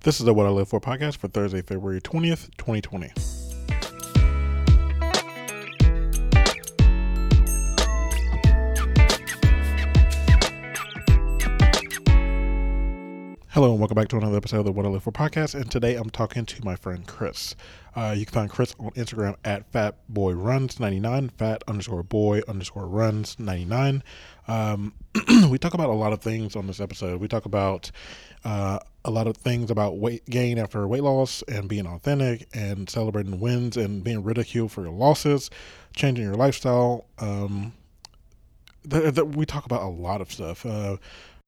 This is the What I Live For podcast for Thursday, February 20th, 2020. Hello and welcome back to another episode of the What I Live For podcast. And today I'm talking to my friend Chris. Uh, you can find Chris on Instagram at fatboyruns99, fat underscore boy underscore runs 99. Um, we talk about a lot of things on this episode. We talk about uh, a lot of things about weight gain after weight loss and being authentic and celebrating wins and being ridiculed for your losses, changing your lifestyle. Um, th- th- we talk about a lot of stuff. Uh,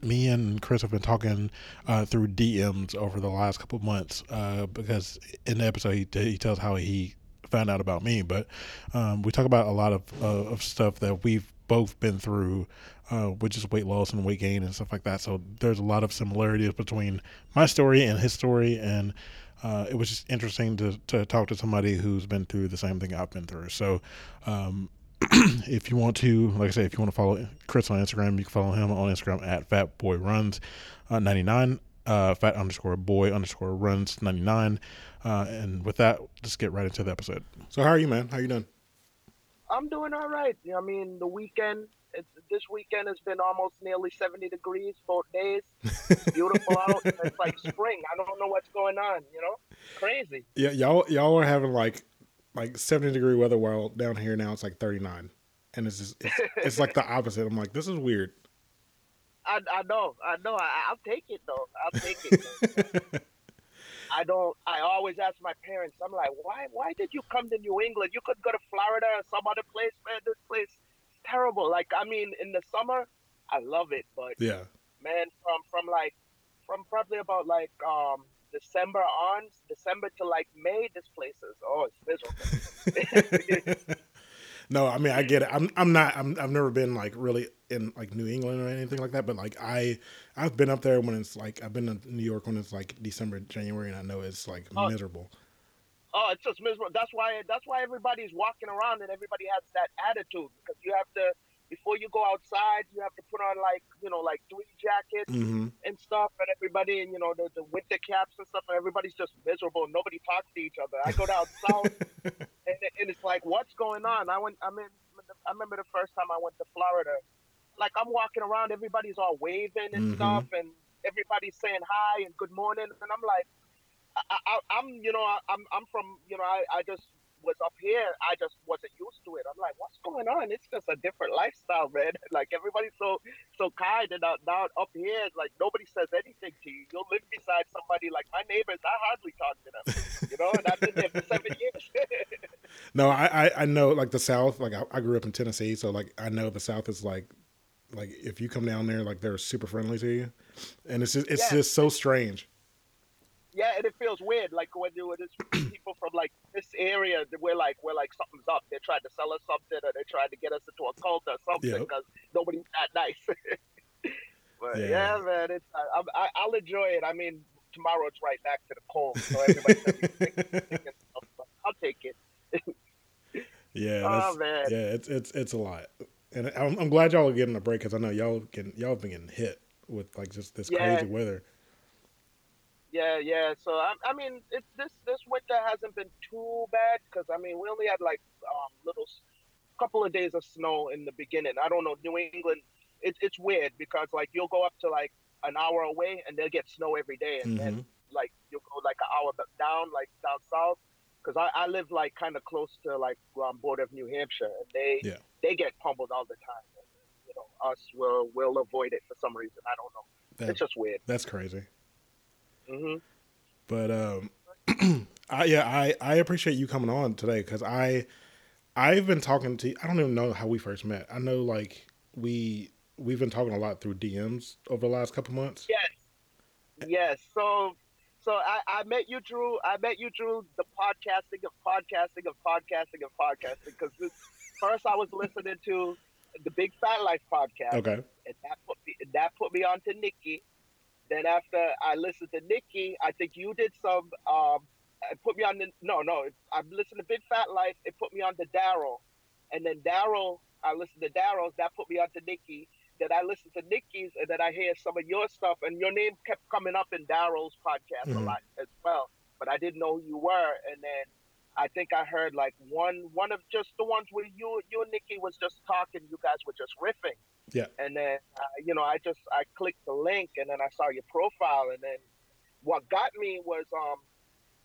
me and Chris have been talking uh, through DMs over the last couple months uh, because in the episode he, he tells how he found out about me, but um, we talk about a lot of uh, of stuff that we've both been through, uh, which is weight loss and weight gain and stuff like that. So there's a lot of similarities between my story and his story, and uh, it was just interesting to to talk to somebody who's been through the same thing I've been through. So. Um, if you want to, like I say, if you want to follow Chris on Instagram, you can follow him on Instagram at fatboyruns99, uh, fat underscore boy underscore runs 99. Uh, and with that, let's get right into the episode. So, how are you, man? How you doing? I'm doing all right. I mean, the weekend, it's, this weekend has been almost nearly 70 degrees both days. Beautiful out. It's like spring. I don't know what's going on, you know? Crazy. Yeah, y'all y'all are having like like 70 degree weather while down here now it's like 39 and it's just it's, it's like the opposite i'm like this is weird I, I know, I know. I, I'll take it though. I'll take it. I don't. I always ask my parents. I'm like, why? Why did you come to New England? You could go to Florida or some other place, man. This place is terrible. Like, I mean, in the summer, I love it, but yeah, man, from from like from probably about like um December on, December to like May, this place is oh, it's miserable. no, I mean I get it. I'm I'm not I'm I've never been like really in like New England or anything like that, but like I I've been up there when it's like I've been in New York when it's like December, January, and I know it's like Oh. miserable. oh, it's just miserable. That's why that's why everybody's walking around and everybody has that attitude because you have to before you go outside, you have to put on like you know like three jackets hmm and stuff, and everybody and you know the, the winter caps and stuff, and everybody's just miserable. Nobody talks to each other. I go down south. and, and it's like, what's going on? I went. I mean, I remember the first time I went to Florida. Like I'm walking around, everybody's all waving and Mhm. stuff, and everybody's saying hi and good morning, and I'm like, I, I, I'm, you know, I, I'm, I'm from, you know, I, I just was up here. I just wasn't used to it. Going on? It's just a different lifestyle, man. Like everybody's so, so kind, and now, now up here, like nobody says anything to you. You'll live beside somebody like my neighbors. I hardly talk to them, you know, and I've been there for seven years. No, I, I I know like the South. Like I, I grew up in Tennessee, so like I know the South is like like if you come down there, like they're super friendly to you, and it's just it's just so strange. Yeah, and it feels weird, like when you it's people from like this area, that we're like we're like something's up. They're trying to sell us something, or they're trying to get us into a cult or something Yep. because nobody's that nice. but Yeah. yeah. man, it's I, I, I'll enjoy it. I mean, tomorrow it's right back to the cold, so everybody's gonna be sick and stuff, but I'll take it. Yeah, Oh, man. yeah, it's it's it's a lot, and I'm, I'm glad y'all are getting a break because I know y'all getting y'all have been getting hit with like just this Yeah. crazy weather. Yeah, yeah. So I, I mean, it, this this winter hasn't been too bad because I mean we only had like um, little s- couple of days of snow in the beginning. I don't know New England. It, it's weird because like you'll go up to like an hour away and they'll get snow every day, and then Mhm. like you'll go like an hour down, like down south. Because I, I live like kind of close to like um, border of New Hampshire, and they Yeah. they get pummeled all the time. And, you know, us will will avoid it for some reason. I don't know. That, It's just weird. that's crazy. Hmm But um, I yeah, I I appreciate you coming on today because I I've been talking to I don't even know how we first met. I know like we we've been talking a lot through DMs over the last couple months. Yes. Yes. So so I, I met you through I met you through the podcasting of podcasting of podcasting of podcasting because first I was listening to the Big Fat Life podcast Okay. and that put me that put me on to Nikki. Then after I listened to Nikki, I think you did some um it put me on the no no I listened to Big Fat Life. It put me on to Daryl, and then Daryl I listened to Daryl's. That put me on to Nikki. that I listened to Nikki's and that I hear some of your stuff, and your name kept coming up in Daryl's podcast mm-hmm. a lot as well. But I didn't know who you were, and then I think I heard like one one of just the ones where you you and Nikki was just talking. You guys were just riffing. Yeah. And then uh, you know I just I clicked the link and then I saw your profile and then what got me was um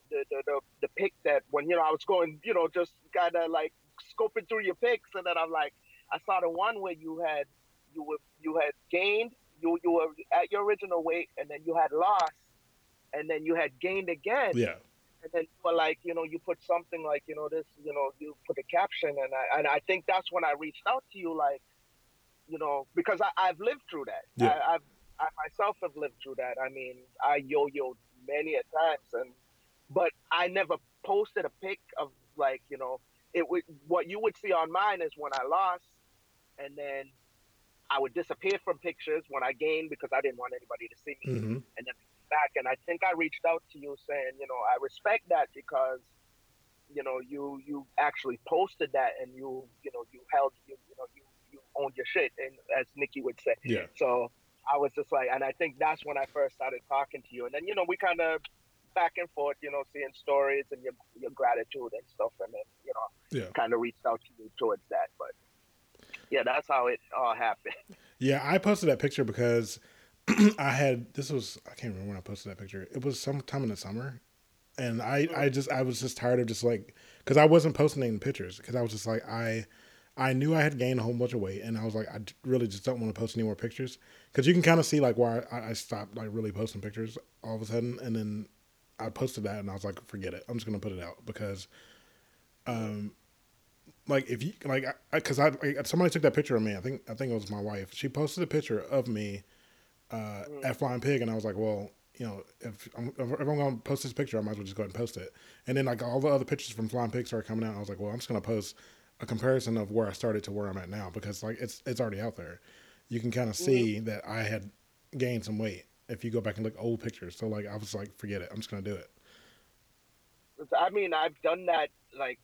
the the the, the pic that when you know I was going you know just kind of like scoping through your pics and then I'm like I saw the one where you had you were you had gained you you were at your original weight and then you had lost and then you had gained again. Yeah and then but like you know you put something like you know this you know you put a caption and I and I think that's when I reached out to you like you know because I, I've lived through that yeah. I, I've I myself have lived through that I mean I yo-yo many a times and but I never posted a pic of like you know it would what you would see on mine is when I lost and then I would disappear from pictures when I gained because I didn't want anybody to see me mm-hmm. and then back. And I think I reached out to you saying, you know, I respect that because, you know, you you actually posted that and you you know you held you you know you you owned your shit and as Nikki would say. Yeah. So I was just like, and I think that's when I first started talking to you. And then you know we kind of back and forth, you know, seeing stories and your your gratitude and stuff, and then you know, yeah. kind of reached out to you towards that. But yeah, that's how it all happened. Yeah, I posted that picture because I had this was I can't remember when I posted that picture. It was sometime in the summer, and I I mm. just I was just tired of just like because I wasn't posting any pictures because I was just like I I knew I had gained a whole bunch of weight, and I was like I really just don't want to post any more pictures because you can kind of see like why I, I stopped like really posting pictures all of a sudden, and then I posted that and I was like forget it, I'm just gonna put it out because um like if you like because I, I, I, somebody took that picture of me. I think I think it was my wife. She posted a picture of me uh, at Flying Pig, and I was like, well, you know, if I'm, if I'm going to post this picture, I might as well just go ahead and post it. And then like all the other pictures from Flying Pig started coming out. I was like, well, I'm just going to post a comparison of where I started to where I'm at now because like it's it's already out there. You can kind of see mm. that I had gained some weight if you go back and look old pictures. So like I was like, forget it, I'm just going to do it. I mean, I've done that like,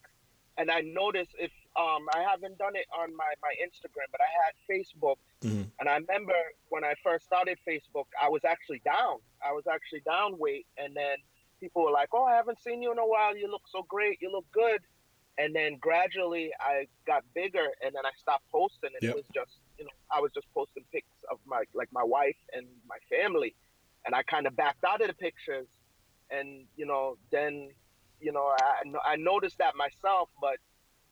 and I noticed if um, I haven't done it on my, my Instagram, but I had Facebook. Mm-hmm. And I remember when I first started Facebook, I was actually down. I was actually down weight. And then people were like, oh, I haven't seen you in a while. You look so great. You look good. And then gradually I got bigger and then I stopped posting. And yep. it was just, you know, I was just posting pics of my, like my wife and my family. And I kind of backed out of the pictures. And, you know, then, you know, I, I noticed that myself, but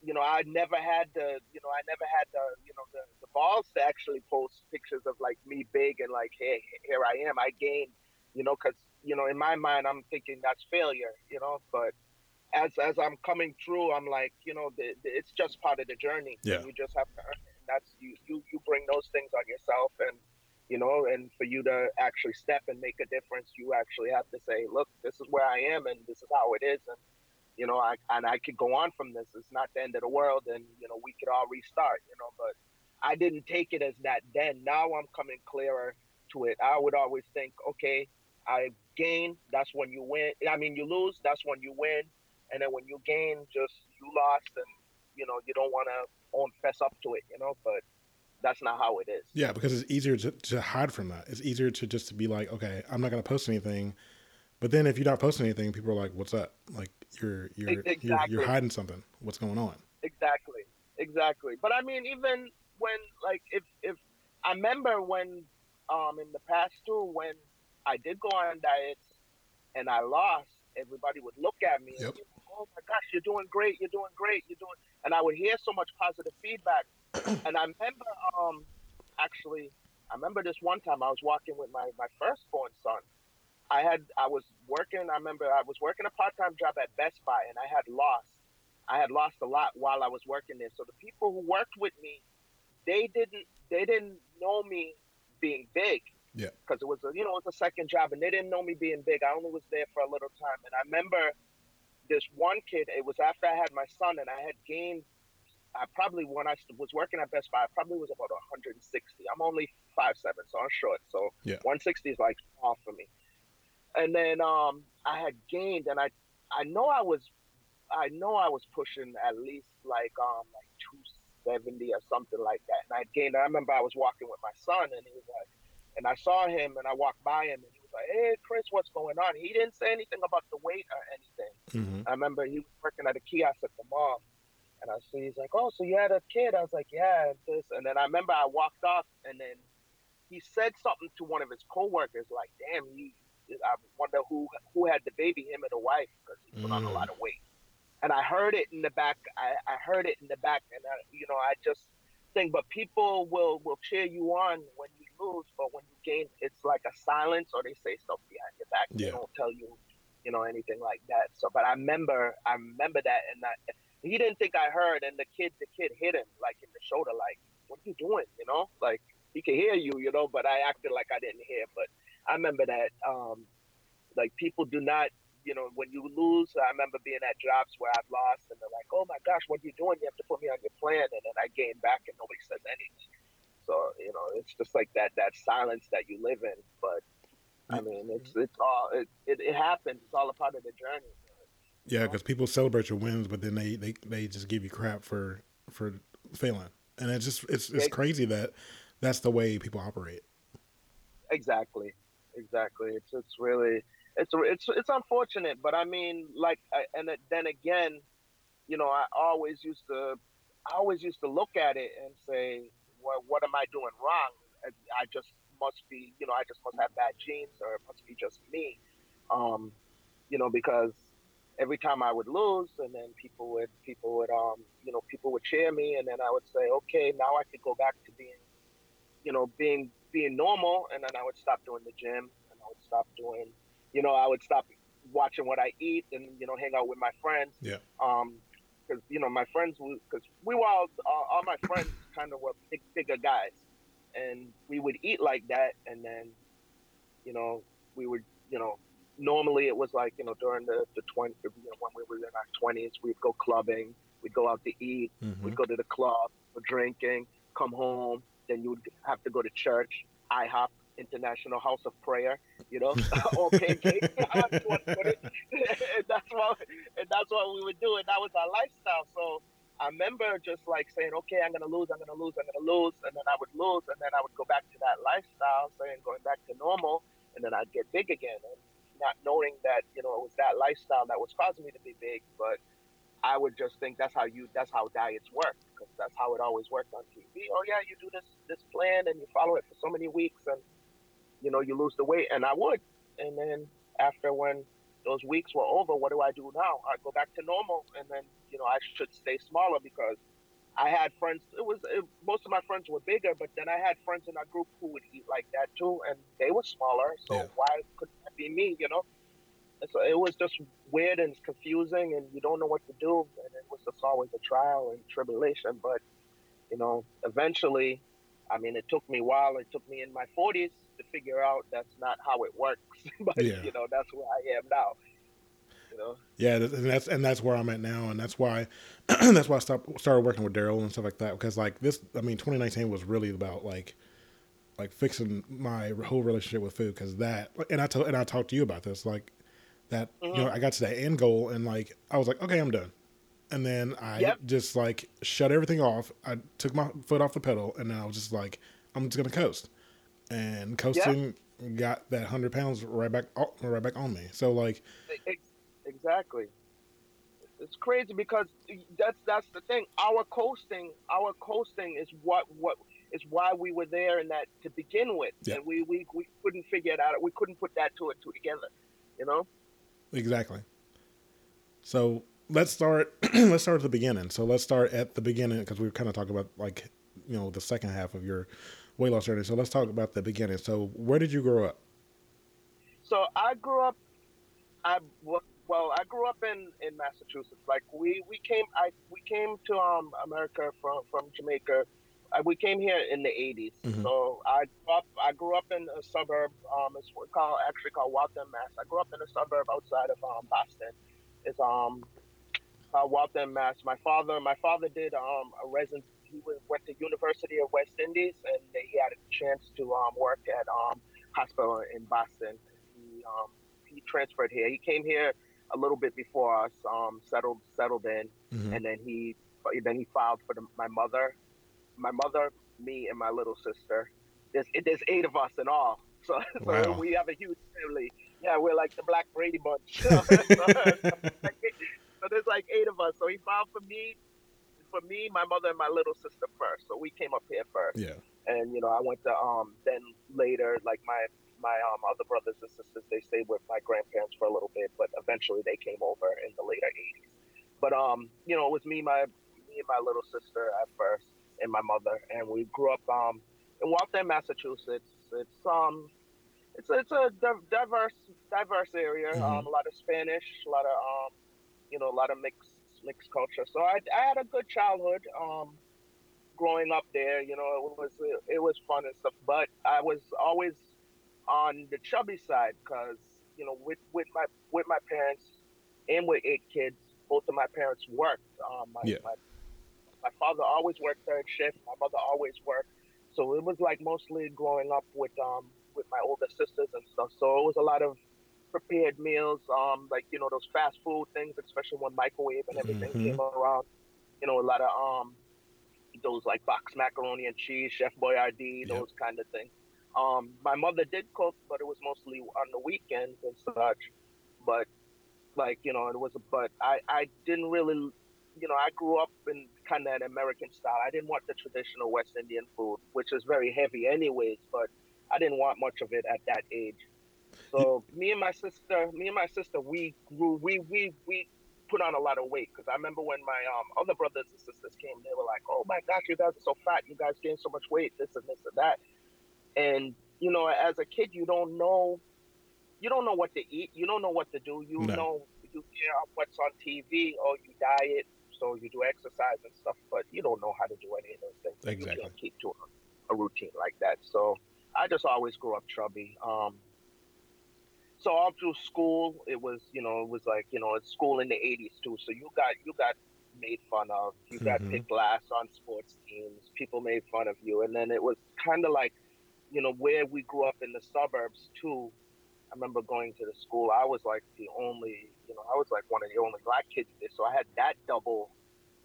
you know, I never had the, you know, I never had the, you know, the, the balls to actually post pictures of like me big and like, hey, here I am. I gained, you know, because you know, in my mind, I'm thinking that's failure, you know. But as as I'm coming through, I'm like, you know, the, the, it's just part of the journey. Yeah. You just have to earn it. And that's you, you, you bring those things on yourself, and you know, and for you to actually step and make a difference, you actually have to say, look, this is where I am, and this is how it is, and you know, I and I could go on from this. It's not the end of the world, and you know, we could all restart. You know, but I didn't take it as that then. Now I'm coming clearer to it. I would always think, okay, I gain, that's when you win. I mean, you lose, that's when you win, and then when you gain, just you lost, and you know, you don't want to own fess up to it. You know, but that's not how it is. Yeah, because it's easier to, to hide from that. It's easier to just to be like, okay, I'm not going to post anything but then if you're not posting anything, people are like, "What's up? Like you're you're exactly. you're, you're hiding something. What's going on?" Exactly, exactly. But I mean, even when like if if I remember when um in the past too when I did go on diets and I lost, everybody would look at me yep. and oh my gosh, you're doing great, you're doing great, you're doing and I would hear so much positive feedback. and I remember um actually I remember this one time I was walking with my, my firstborn son I had I was working. I remember I was working a part time job at Best Buy, and I had lost. I had lost a lot while I was working there. So the people who worked with me, they didn't they didn't know me being big. Yeah. Because it was a you know it was a second job, and they didn't know me being big. I only was there for a little time, and I remember this one kid. It was after I had my son, and I had gained. I probably when I was working at Best Buy, I probably was about 160. I'm only five seven, so I'm short. So yeah. 160 is like small for me and then um, I had gained, and I I know I was I know I was pushing at least like um like 70 or something like that. And I gained, I remember I was walking with my son and he was like, and I saw him and I walked by him and he was like, hey, Chris, what's going on? He didn't say anything about the weight or anything. Mm-hmm. I remember he was working at a kiosk at the mall. And I see he's like, oh, so you had a kid? I was like, yeah, this. And then I remember I walked off and then he said something to one of his coworkers, like, damn, he, I wonder who who had the baby, him and the wife, because he put on a Mm. lot of weight. And I heard it in the back. I, I heard it in the back, and I, you know, I just think. But people will will cheer you on when you lose, but when you gain, it's like a silence, or they say stuff behind your back. They don't tell you, you know, anything like that. So, but I remember, I remember that, and I, he didn't think I heard, and the kid, the kid hit him like in the shoulder, like, "What are you doing?" You know, like he can hear you, you know, but I acted like I didn't hear. But I remember that, um, like people do not, you know, when you lose. I remember being at jobs where I've lost, and they're like, "Oh my gosh, what are you doing? You have to put me on your plan," and then I gain back, and nobody says anything. So you know, it's just like that that silence that you live in. But I mean, it's it's all it, it, it happens. It's all a part of the journey. Yeah, because people celebrate your wins, but then they, they, they just give you crap for for failing, and it's just it's it's crazy that that's the way people operate. Exactly, exactly. It's it's really it's it's it's unfortunate, but I mean, like, I, and then again, you know, I always used to, I always used to look at it and say, well, what am I doing wrong? I, just must be, you know, I just must have bad genes, or it must be just me, um, you know, because every time I would lose, and then people would people would um, you know, people would cheer me, and then I would say, okay, now I could go back to being, you know, being being normal, and then I would stop doing the gym, and I would stop doing, you know, I would stop watching what I eat, and you know, hang out with my friends. Yeah. Um, because you know my friends, because we were all, all all my friends kind of were big, bigger guys, and we would eat like that, and then, you know, we would, you know, normally it was like you know during the the twenty, you know, when we were in our twenties, we'd go clubbing, we'd go out to eat, Mm-hmm. We'd go to the club, for drinking, come home, then you would have to go to church, IHOP, International House of Prayer, you know, or pancakes. however you want to put it. and that's what and that's what we would do, and that was our lifestyle. So I remember just like saying, okay, I'm gonna lose, I'm gonna lose, I'm gonna lose, and then I would lose, and then I would go back to that lifestyle, saying going back to normal, and then I'd get big again, and not knowing that you know it was that lifestyle that was causing me to be big, but I would just think that's how you that's how diets work because that's how it always worked on TV. Oh yeah, you do this this plan and you follow it for so many weeks and you know you lose the weight and I would and then after when those weeks were over, what do I do now? I go back to normal and then you know I should stay smaller because I had friends. It was it, most of my friends were bigger, but then I had friends in our group who would eat like that too, and they were smaller. So Yeah. why couldn't that be me? You know. So it was just weird and confusing, and you don't know what to do. And it was just always a trial and tribulation. But you know, eventually, I mean, it took me a while. It took me in my 40s to figure out that's not how it works. but Yeah. you know, that's where I am now. You know. Yeah, and that's and that's where I'm at now, and that's why that's why I stopped started working with Daryl and stuff like that because like this, I mean, 2019 was really about like like fixing my whole relationship with food because that and I told and I talked to you about this like that you mm-hmm. know I got to that end goal and like I was like okay I'm done, and then I Yep. just like shut everything off. I took my foot off the pedal, and then I was just like I'm just gonna coast, and coasting got that hundred pounds right back right back on me. So like Exactly. It's crazy because that's that's the thing. Our coasting, our coasting is what what is why we were there in that to begin with, Yeah. and we, we we couldn't figure it out. We couldn't put that two and two together. You know. Exactly. So let's start. let's start at the beginning. So let's start at the beginning because we were kind of talking about like you know the second half of your weight loss journey. So let's talk about the beginning. So where did you grow up? So I grew up. I well, I grew up in, in Massachusetts. Like we, we came I we came to um America from from Jamaica. We came here in the 80s. Mhm. So I grew up I grew up in a suburb. Um, it's called actually called Waltham, Mass. I grew up in a suburb outside of um Boston. It's um uh, Waltham, Mass. My father my father did um a residency. He went, went to University of West Indies, and he had a chance to um work at um hospital in Boston. He um he transferred here. He came here a little bit before us, um, settled settled in, Mhm. and then he then he filed for the, my mother, my mother, me, and my little sister. There's there's eight of us in all, so, so Wow. we have a huge family. Yeah, we're like the Black Brady Bunch. so, so there's like eight of us. So he filed for me, for me, my mother, and my little sister first. So we came up here first Yeah. and you know I went to um then later like my my um other brothers and sisters they stayed with my grandparents for a little bit but eventually they came over in the later 80s but um you know it was me my me and my little sister at first and my mother and we grew up um in Waltham Massachusetts it's um it's it's a diverse diverse area Mhm. um a lot of Spanish a lot of um you know a lot of mixed mixed culture so I, I had a good childhood um growing up there, you know, it was it was fun and stuff. But I was always on the chubby side because you know, with with my with my parents and with eight kids, both of my parents worked. Um, my, Yeah. my my father always worked third shift. My mother always worked. So it was like mostly growing up with um with my older sisters and stuff. So it was a lot of prepared meals, um, like you know those fast food things, especially when microwave and everything Mhm. came around. You know, a lot of um those like box macaroni and cheese, Chef Boyardee, Yep. those kind of things. Um, my mother did cook, but it was mostly on the weekends and such. But like you know, it was. a But I I didn't really, you know, I grew up in kind of an American style. I didn't want the traditional West Indian food, which is very heavy anyways. But I didn't want much of it at that age. So me and my sister, me and my sister, we grew, we we we put on a lot of weight because I remember when my um other brothers and sisters came, they were like, "Oh my gosh, you guys are so fat! You guys gained so much weight! This and this and that." And you know, as a kid, you don't know, you don't know what to eat, you don't know what to do. You No. know, you hear what's on TV, or you diet, so you do exercise and stuff, but you don't know how to do any of those things. You Exactly. can't keep to a, a routine like that. So I just always grew up chubby. Um, so all through school, it was you know it was like you know it's school in the '80s too. So you got you got made fun of. You got Mhm. picked last on sports teams. People made fun of you, and then it was kind of like you know where we grew up in the suburbs too. I remember going to the school. I was like the only you know I was like one of the only black kids in there, so I had that double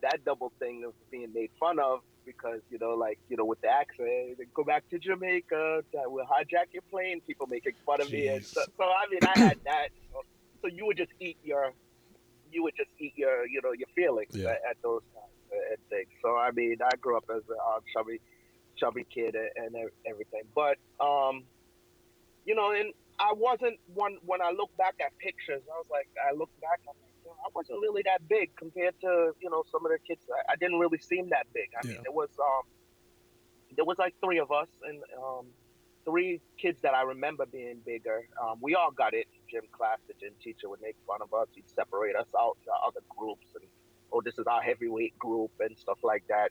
that double thing of being made fun of because you know like you know with the accent go back to jamaica we'll hijack your plane people making fun of me and so, so i mean i had that. So, so you would just eat your you would just eat your you know your feelings Yeah. at, at those times and things. So i mean i grew up as a uh, chubby chubby kid and, and everything. But um you know and i wasn't one when i look back at pictures i was like i look back I'm like, you know, i wasn't really that big compared to you know some of the kids. I, I didn't really seem that big. I mean Yeah. there was um there was like three of us and um three kids that i remember being bigger. Um we all got it gym class the gym teacher would make fun of us he'd separate us out to other groups and oh this is our heavyweight group and stuff like that.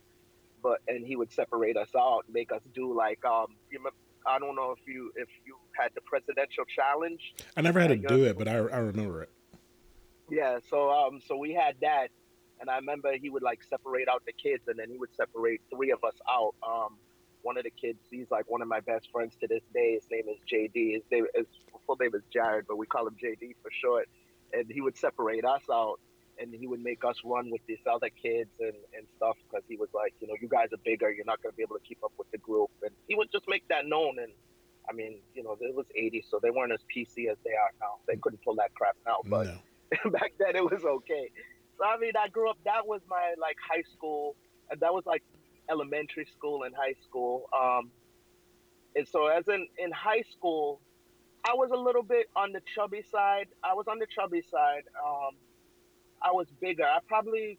But and he would separate us out and make us do like um you remember, I don't know if you if you had the presidential challenge. I never had to do it, but I, I remember it. Yeah, so um so we had that and I remember he would like separate out the kids and then he would separate three of us out. Um one of the kids, he's like one of my best friends to this day. His name is JD. His name his full name is Jared, but we call him JD for short. And he would separate us out and he would make us run with these other kids and, and stuff because he was like, you know, you guys are bigger, you're not going to be able to keep up with the group. And he would just make that known. And I mean, you know, it was 80, so they weren't as PC as they are now. They couldn't pull that crap now, but No. back then it was okay. So I mean, I grew up. That was my like high school, and that was like elementary school and high school. Um, and so as in in high school, I was a little bit on the chubby side. I was on the chubby side. Um, I was bigger. I probably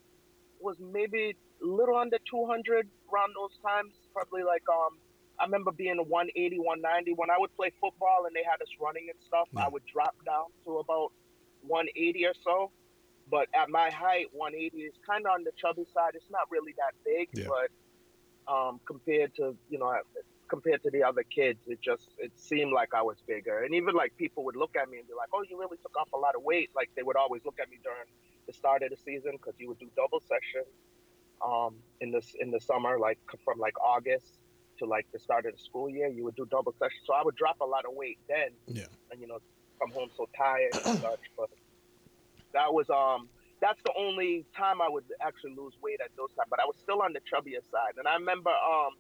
was maybe a little under 200 around those times. Probably like um, I remember being 180, 190 when I would play football and they had us running and stuff. Yeah. I would drop down to about 180 or so. But at my height, 180 is kind of on the chubby side. It's not really that big, Yeah. but um, compared to you know compared to the other kids, it just it seemed like I was bigger. And even like people would look at me and be like, "Oh, you really took off a lot of weight." Like they would always look at me during the start of the season because you would do double sessions um, in this in the summer, like from like August to like the start of the school year. You would do double sessions, so I would drop a lot of weight then Yeah. and you know come home so tired and such. But that was um that's the only time I would actually lose weight at those times. But I was still on the chubbier side, and I remember um,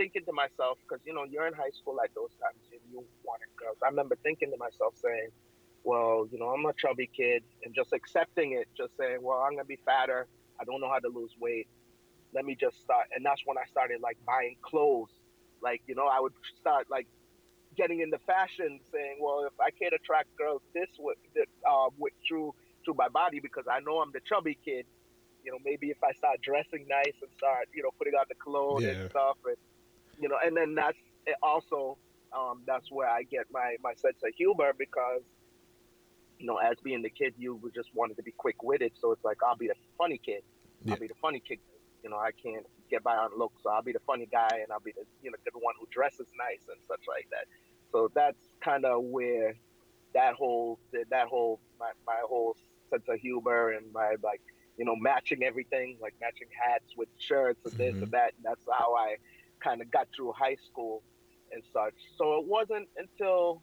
thinking to myself, because you know you're in high school at those times, and you wanted girls. I remember thinking to myself, saying, "Well, you know, I'm a chubby kid," and just accepting it, just saying, "Well, I'm gonna be fatter. I don't know how to lose weight. Let me just start." And that's when I started like buying clothes. Like you know, I would start like getting into fashion, saying, "Well, if I can't attract girls this way, uh, with through through my body because I know I'm the chubby kid. You know, maybe if I start dressing nice and start, you know, putting on the clothes yeah. and stuff, and you know, and then that's also um, that's where I get my my sense of humor because you know, as being the kid, you just wanted to be quick witted, so it's like I'll be the funny kid. Yeah. I'll be the funny kid. You know, I can't get by on looks, so I'll be the funny guy, and I'll be the you know the one who dresses nice and such like that. So that's kind of where that whole that whole my, my whole sense of humor and my like you know matching everything like matching hats with shirts and this mm-hmm. and that and that's how i kind of got through high school and such so it wasn't until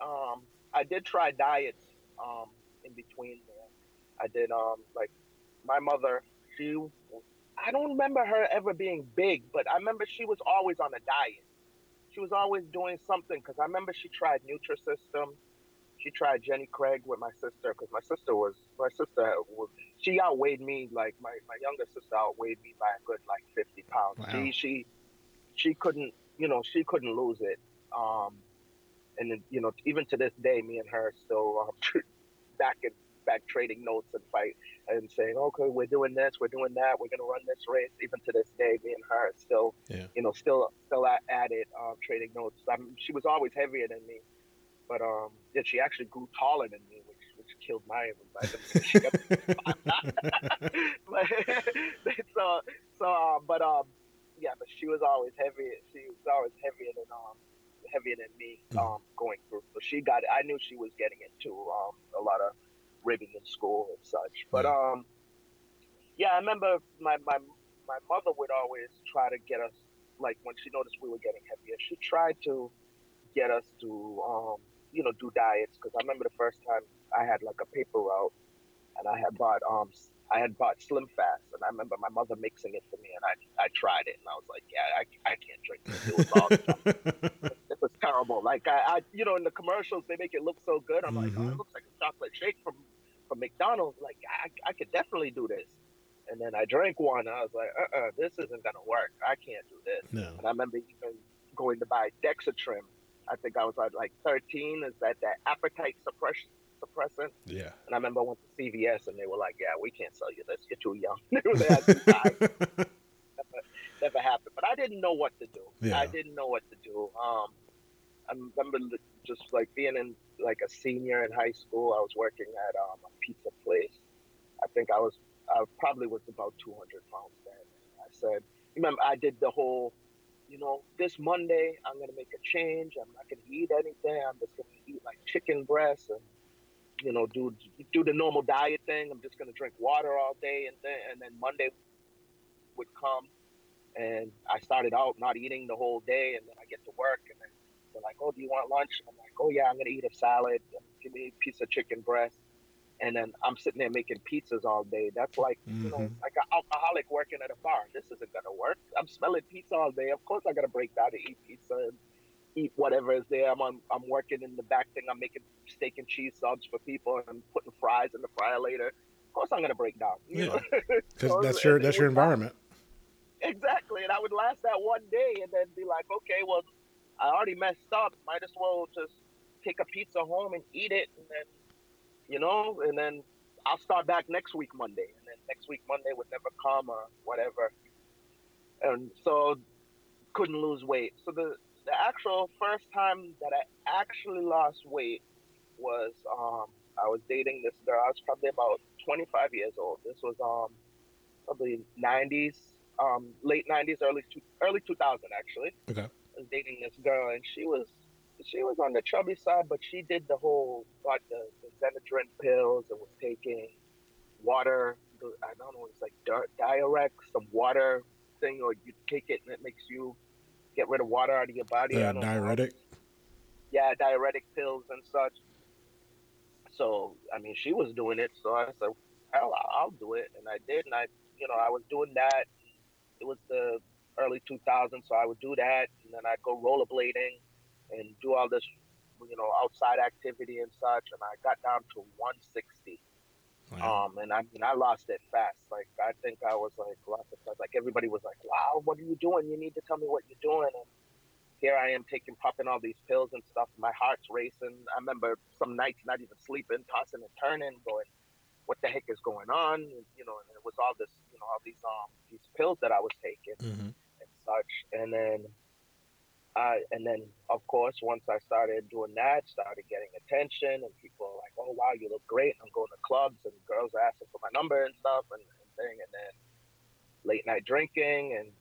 um, i did try diets um, in between there i did um, like my mother she i don't remember her ever being big but i remember she was always on a diet she was always doing something because i remember she tried nutrisystem she tried Jenny Craig with my sister because my sister was my sister was she outweighed me like my my younger sister outweighed me by a good like fifty pounds. Wow. She she she couldn't you know she couldn't lose it. Um, and then, you know even to this day, me and her still um, back and back trading notes and fight and saying, okay, we're doing this, we're doing that, we're gonna run this race. Even to this day, me and her still, yeah. you know, still still at, at it, um, trading notes. I mean, she was always heavier than me, but um, yeah, she actually grew taller than me, which which killed my but, so so uh, but um, yeah, but she was always heavy. She was always heavier than um heavier than me mm. um going through. So she got. It. I knew she was getting into um a lot of ribbing in school and such. But um, yeah, I remember my my my mother would always try to get us like when she noticed we were getting heavier, she tried to get us to um you know, do diets because I remember the first time I had like a paper route and I had bought um I had bought Slim Fast and I remember my mother mixing it for me and I I tried it and I was like, yeah, I, I can't drink this. It was it was terrible. Like I, I you know in the commercials they make it look so good. I'm mm-hmm. like, oh, it mm-hmm. looks like a chocolate shake from from McDonald's. Like I I could definitely do this. And then I drank one. I was like, uh, uh this isn't gonna work. I can't do this. No. And I remember even going to buy Dexatrim I think I was like 13. Is that that appetite suppression? Suppressant. Yeah. And I remember I went to CVS and they were like, "Yeah, we can't sell you this. You're too young." never, never happened. But I didn't know what to do. Yeah. I didn't know what to do. Um, I remember just like being in like a senior in high school. I was working at um, a pizza place. I think I was I probably was about 200 pounds then. I said, remember, I did the whole you know, this Monday I'm gonna make a change. I'm not gonna eat anything. I'm just gonna eat like chicken breasts and you know do do the normal diet thing. I'm just gonna drink water all day and then and then Monday would come and I started out not eating the whole day and then I get to work and then they're like, oh, do you want lunch? I'm like, oh yeah, I'm gonna eat a salad. Give me a piece of chicken breast and then I'm sitting there making pizzas all day. That's like mm-hmm. you know, mm-hmm. like an alcoholic working at a bar. This isn't gonna work. I'm smelling pizza all day. Of course, I gotta break down to eat pizza and eat whatever is there. I'm on, I'm working in the back thing. I'm making steak and cheese subs for people and putting fries in the fryer later. Of course, I'm gonna break down. yeah, so that's your that's your environment. Exactly, and I would last that one day and then be like, okay, well, I already messed up. Might as well just take a pizza home and eat it, and then you know, and then I'll start back next week Monday, and then next week Monday would never come or whatever, and so couldn't lose weight. So the the actual first time that I actually lost weight was um, I was dating this girl. I was probably about 25 years old. This was um probably 90s, um late 90s, early two, early 2000 actually. Okay. I was dating this girl, and she was she was on the chubby side, but she did the whole got the, the Xenadrine pills and was taking water. I don't know, it's like Diurex, some water thing, or you take it and it makes you get rid of water out of your body. Uh, diuretic. Know. Yeah, diuretic pills and such. So I mean, she was doing it. So I said, hell, I'll do it, and I did, and I, you know, I was doing that. It was the early 2000s, so I would do that, and then I'd go rollerblading and do all this, you know, outside activity and such, and I got down to 160. Wow. Um, and I mean, I lost it fast. Like, I think I was like, lost it fast. Like, everybody was like, wow, what are you doing? You need to tell me what you're doing. And here I am taking, popping all these pills and stuff. My heart's racing. I remember some nights not even sleeping, tossing and turning, going, what the heck is going on? And, you know, and it was all this, you know, all these, um, these pills that I was taking hmm and such. And then, I, and then of course, once I started doing that, started getting attention, and people were like, "Oh wow, you look great!" I'm going to clubs, and girls are asking for my number and stuff, and, and thing. And then late night drinking, and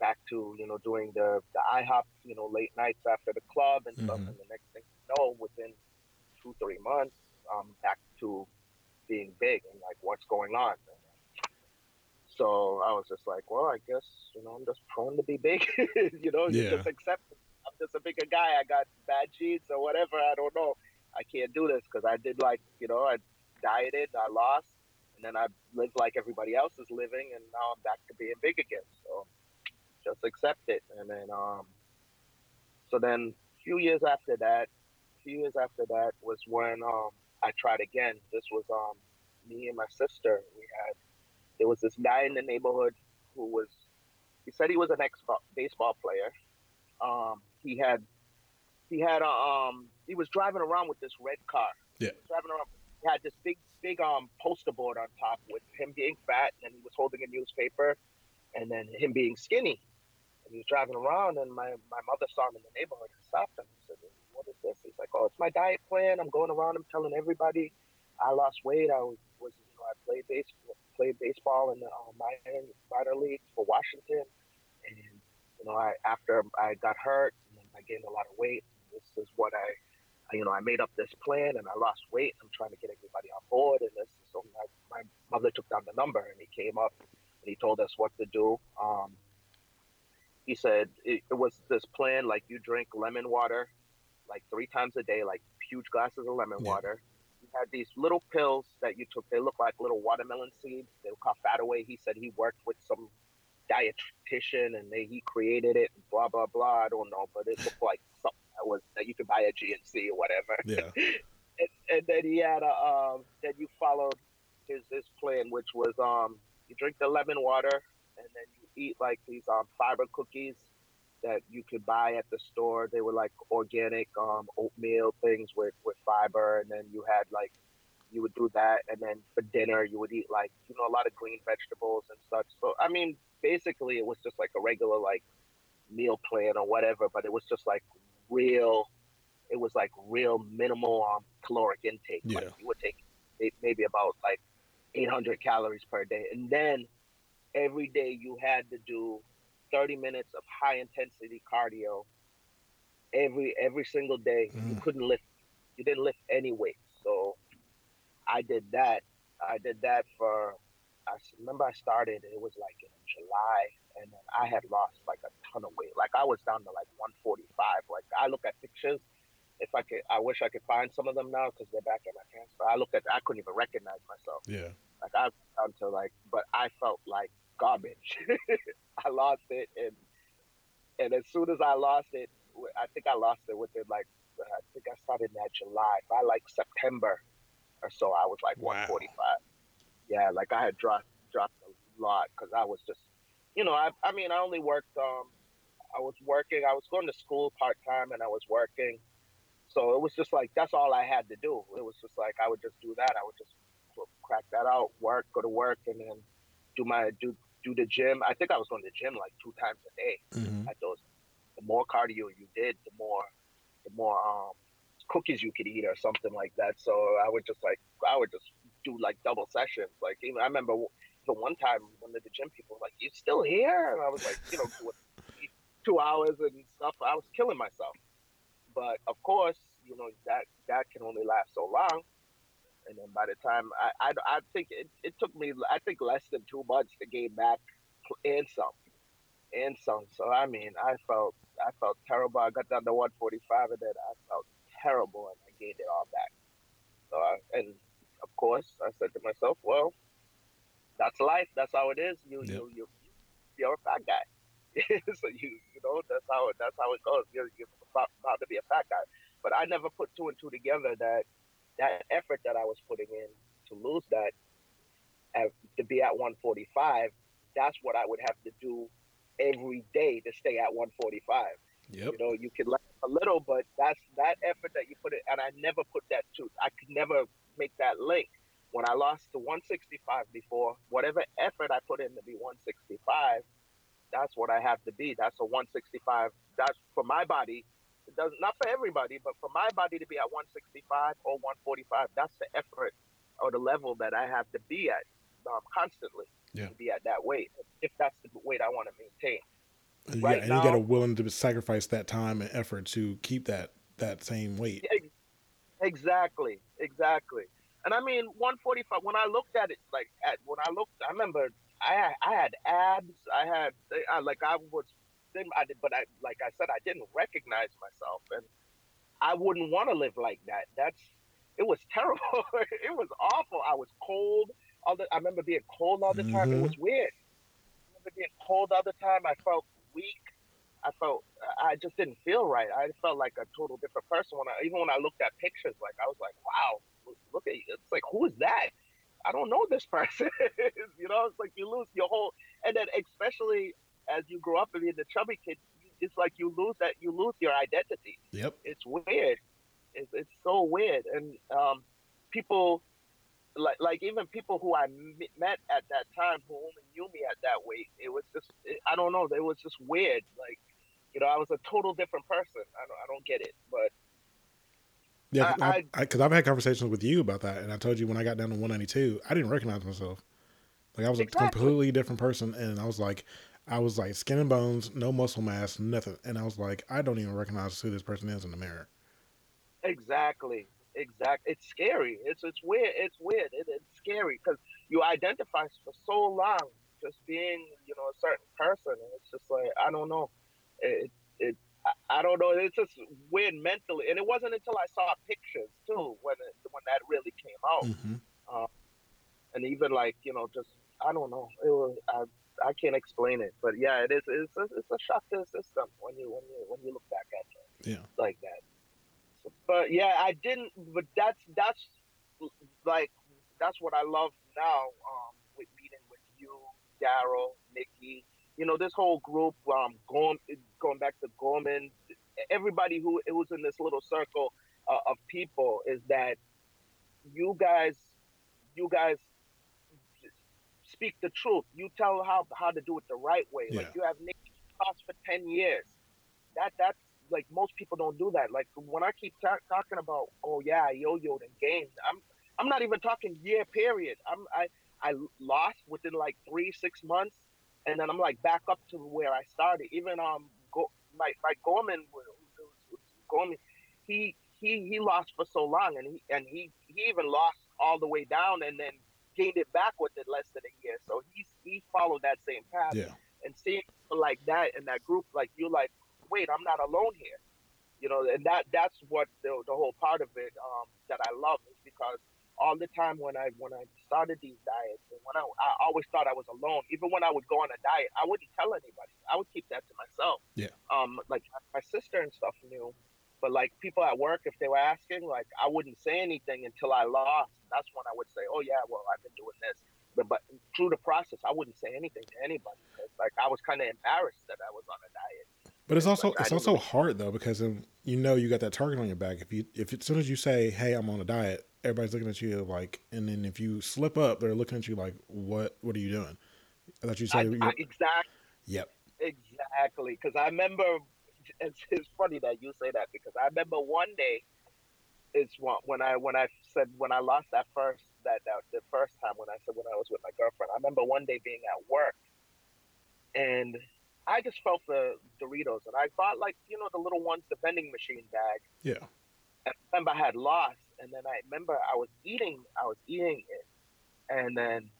back to you know doing the the IHOP, you know, late nights after the club and stuff. Mhm. And the next thing you know, within two three months, I'm back to being big and like what's going on. So I was just like, well, I guess you know I'm just prone to be big. you know, you Yeah. just accept it. I'm just a bigger guy. I got bad genes or whatever. I don't know. I can't do this because I did like you know I dieted, I lost, and then I lived like everybody else is living, and now I'm back to being big again. So just accept it. And then um, so then a few years after that, a few years after that was when um I tried again. This was um me and my sister. We had there was this guy in the neighborhood who was he said he was an ex baseball player. Um, he had he had a um he was driving around with this red car. Yeah. Driving around he had this big big um poster board on top with him being fat and he was holding a newspaper and then him being skinny. And he was driving around and my, my mother saw him in the neighborhood and stopped him and said, What is this? He's like, Oh, it's my diet plan. I'm going around I'm telling everybody I lost weight. I was, was you know, I played base played baseball in the uh, minor minor leagues for Washington and you know, I after I got hurt and then I gained a lot of weight. This is what I, I, you know, I made up this plan and I lost weight. I'm trying to get everybody on board, and this. So my, my mother took down the number and he came up and he told us what to do. Um, he said it, it was this plan like you drink lemon water like three times a day, like huge glasses of lemon Yeah. water. Had these little pills that you took. They look like little watermelon seeds. They were called Fat Away. He said he worked with some dietitian and they, he created it. Blah blah blah. I don't know, but it looked like something that was that you could buy at GNC or whatever. Yeah. And, and then he had a um. Then you followed his his plan, which was um. You drink the lemon water and then you eat like these um fiber cookies that you could buy at the store. They were like organic um oatmeal things with with fiber, and then you had like you would do that, and then for dinner you would eat like you know a lot of green vegetables and such. So I mean, basically it was just like a regular like meal plan or whatever, but it was just like real. It was like real minimal um, caloric intake. Like Yeah. you would take maybe about like 800 calories per day, and then every day you had to do 30 minutes of high intensity cardio every every single day. You Mm. couldn't lift. You didn't lift any weight. So I did that. I did that for. I remember I started. It was like in July, and then I had lost like a ton of weight. Like I was down to like 145. Like I look at pictures. If I could, I wish I could find some of them now because they're back in my hands. But I looked at. I couldn't even recognize myself. Yeah. Like I down to like, but I felt like garbage. I lost it, and and as soon as I lost it, I think I lost it within like I think I started in that July. By like September or so, I was like Wow. 145. Yeah, like I had dropped dropped a lot because I was just, you know, I I mean I only worked um I was working. I was going to school part time, and I was working. So it was just like that's all I had to do. It was just like I would just do that. I would just crack that out, work, go to work, and then do my do do the gym. I think I was going to the gym like two times a day. hmm At those, the more cardio you did, the more the more um cookies you could eat or something like that. So I would just like I would just do like double sessions. Like even I remember the one time one of the gym people were like, "You still here?" And I was like, you know, two hours and stuff. I was killing myself. But of course, you know that that can only last so long. And then by the time I I, I think it, it took me I think less than two months to gain back and some and some. So I mean I felt I felt terrible. I got down to 145 and then I felt terrible and I gained it all back. So I, and of course I said to myself, well, that's life. That's how it is. You Yep. you you you're a fat guy. so you you know that's how it that's how it goes. You're, you're about, about to be a fat guy. But I never put two and two together that that effort that I was putting in to lose that at, to be at 145. That's what I would have to do every day to stay at 145. Yep. You know, you can learn a little, but that's that effort that you put it. And I never put that to. I could never make that link. When I lost to 165 before, whatever effort I put in to be 165, that's what I have to be. That's a 165. That's for my body. It does not for everybody, but for my body to be at 165 or 145, that's the effort or the level that I have to be at um, constantly Yeah. to be at that weight. If that's the weight I want to maintain. And, Right yeah, and you got to now- willing to sacrifice that time and effort to keep that that same weight. Ex- Exactly, exactly. And I mean, 145. When I looked at it, like at when I looked, I remember I had, I had abs. I had I, like I was, I did, but I like I said, I didn't recognize myself, and I wouldn't want to live like that. That's it was terrible. it was awful. I was cold. All the, I remember being cold all the time. Mhm. It was weird. I remember being cold all the time. I felt weak. I felt I just didn't feel right. I felt like a total different person when I even when I looked at pictures. Like I was like, wow, look at you. It's like who is that? I don't know this person. you know, it's like you lose your whole, and then especially as you grow up and being the chubby kid, it's like you lose that you lose your identity. Yep. It's weird. It's, it's so weird, and um, people like like even people who I m- met at that time who only knew me at that weight, it was just it, I don't know. It was just weird. Like you know, I was a total different person. I don't I don't get it, but Yeah, I- because I've had conversations with you about that, and I told you when I got down to 192, I didn't recognize myself. Like I was a completely different person, and I was like, I was like skin and bones, no muscle mass, nothing, and I was like, I don't even recognize who this person is in the mirror. Exactly. Exactly. It's scary. It's it's weird. It's weird. It, it's scary because you identify for so long just being, you know, a certain person, and it's just like I don't know. It it I- I don't know. It's just weird mentally, and it wasn't until I saw pictures too when it, when that really came out, hmm and even like you know, just I don't know. It was I I can't explain it, but yeah, it is. It's a, it's a shock to the system when you when you when you look back at it Yeah. like that. So, but yeah, I didn't. But that's that's like that's what I love now. Um, with meeting with you, Daryl, Nikki, you know, this whole group. Um, going going back to Gorman, everybody who it was in this little circle uh, of people is that you guys, you guys speak the truth. You tell how how to do it the right way. Like you have Nikki Cross for ten years. That that's like most people don't do that. Like when I keep ta- talking about, oh yeah, I yo-yoed and gained. I'm I'm not even talking year period. I'm I I lost within like three six months, and then I'm like back up to where I started. Even um go my my Gorman Gorman he he he lost for so long, and he and he he even lost all the way down, and then gained it back within less than a year. So he's he followed that same path Yeah. and seeing people like that in that group, like you're like, wait, I'm not alone here, you know, and that that's what the, the whole part of it um, that I love is because all the time when I when I started these diets and when I, I always thought I was alone, even when I would go on a diet, I wouldn't tell anybody. I would keep that to myself. Yeah. Um, like my sister and stuff knew, but like people at work, if they were asking, like I wouldn't say anything until I lost. That's when I would say, oh yeah, well I've been doing this but, but through the process, I wouldn't say anything to anybody because like I was kind of embarrassed that I was on a diet. But it's also Like, it's also hard though because you know you got that target on your back. If you if as soon as you say, "Hey, I'm on a diet," everybody's looking at you like, and then if you slip up, they're looking at you like, "What? What are you doing?" I thought you said, I, exactly, "Yep, exactly. Because I remember it's, it's funny that you say that because I remember one day it's when when I when I said when I lost that first that, that the first time when I said when I was with my girlfriend. I remember one day being at work and I just felt the Doritos and I bought like you know the little ones the vending machine bag yeah, I remember I had lost, and then I remember I was eating, I was eating it, and then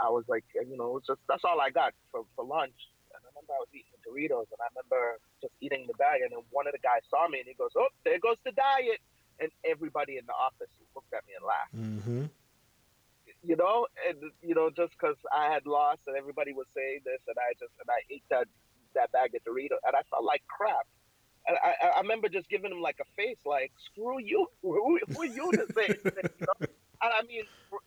I was like, you know, it was just that's all I got for, for lunch. Remember I was eating Doritos, and I remember just eating the bag, and then one of the guys saw me, and he goes, "Oh, there goes the diet," and everybody in the office looked at me and laughed. mm-hmm, you know, and you know, just because I had lost and everybody was saying this, and I just and I ate that that bag of Dorito, and I felt like crap. And I, I remember just giving him like a face, like "screw you, who, who are you to say?" you know? And I mean,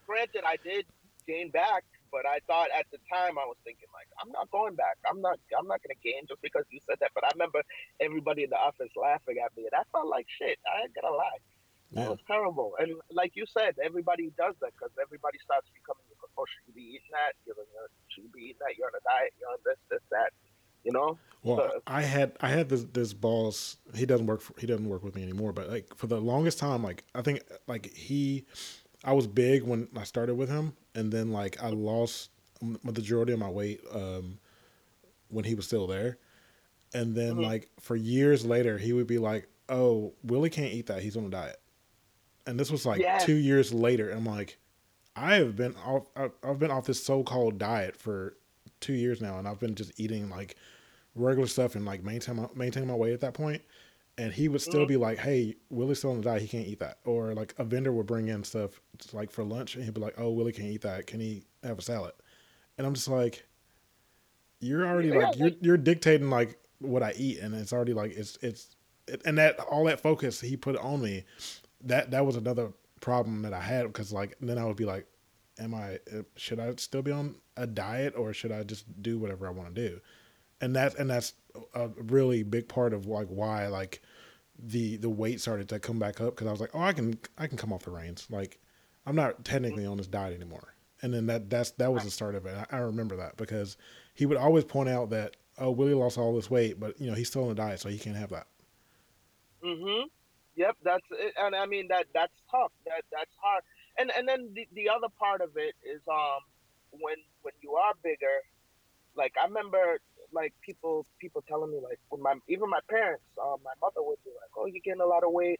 granted, I did gain back, but I thought at the time I was thinking like, I'm not going back. I'm not. I'm not going to gain just because you said that. But I remember everybody in the office laughing at me, and I felt like shit. I ain't gonna lie. That was terrible. And like you said, everybody does that because everybody starts becoming, oh, should you be eating that? You're gonna, should you be eating that? You're on a diet. You're on this, this, that. You know. Well, so, I had I had this this boss. He doesn't work. For, he doesn't work with me anymore. But like for the longest time, like I think like he, I was big when I started with him, and then like I lost the majority of my weight um, when he was still there, and then mm-hmm. like for years later, he would be like, "Oh, Willie can't eat that. He's on a diet." and this was like yes. two years later. And I'm like, I have been off. I've been off this so-called diet for two years now, and I've been just eating like regular stuff and like maintain my, maintaining my weight at that point. And he would still mm. be like, "Hey, Willie's still on the diet. He can't eat that." Or like a vendor would bring in stuff like for lunch, and he'd be like, "Oh, Willie can't eat that. Can he have a salad?" And I'm just like, "You're already yeah, like you're you're dictating like what I eat, and it's already like it's it's." and that all that focus he put on me that that was another problem that I had because like then I would be like, am I uh, should I still be on a diet or should I just do whatever I want to do? And that and that's a really big part of like why like the the weight started to come back up because I was like, oh, I can I can come off the reins. Like I'm not technically on this diet anymore. And then that that's that was the start of it. I, I remember that because he would always point out that oh Willie lost all this weight, but you know he's still on a diet, so he can't have that. Mhm. Yep, that's it. and I mean that that's tough. That that's hard. And and then the, the other part of it is um when when you are bigger, like I remember like people people telling me like when my even my parents, um, my mother would be like, oh, you're getting a lot of weight.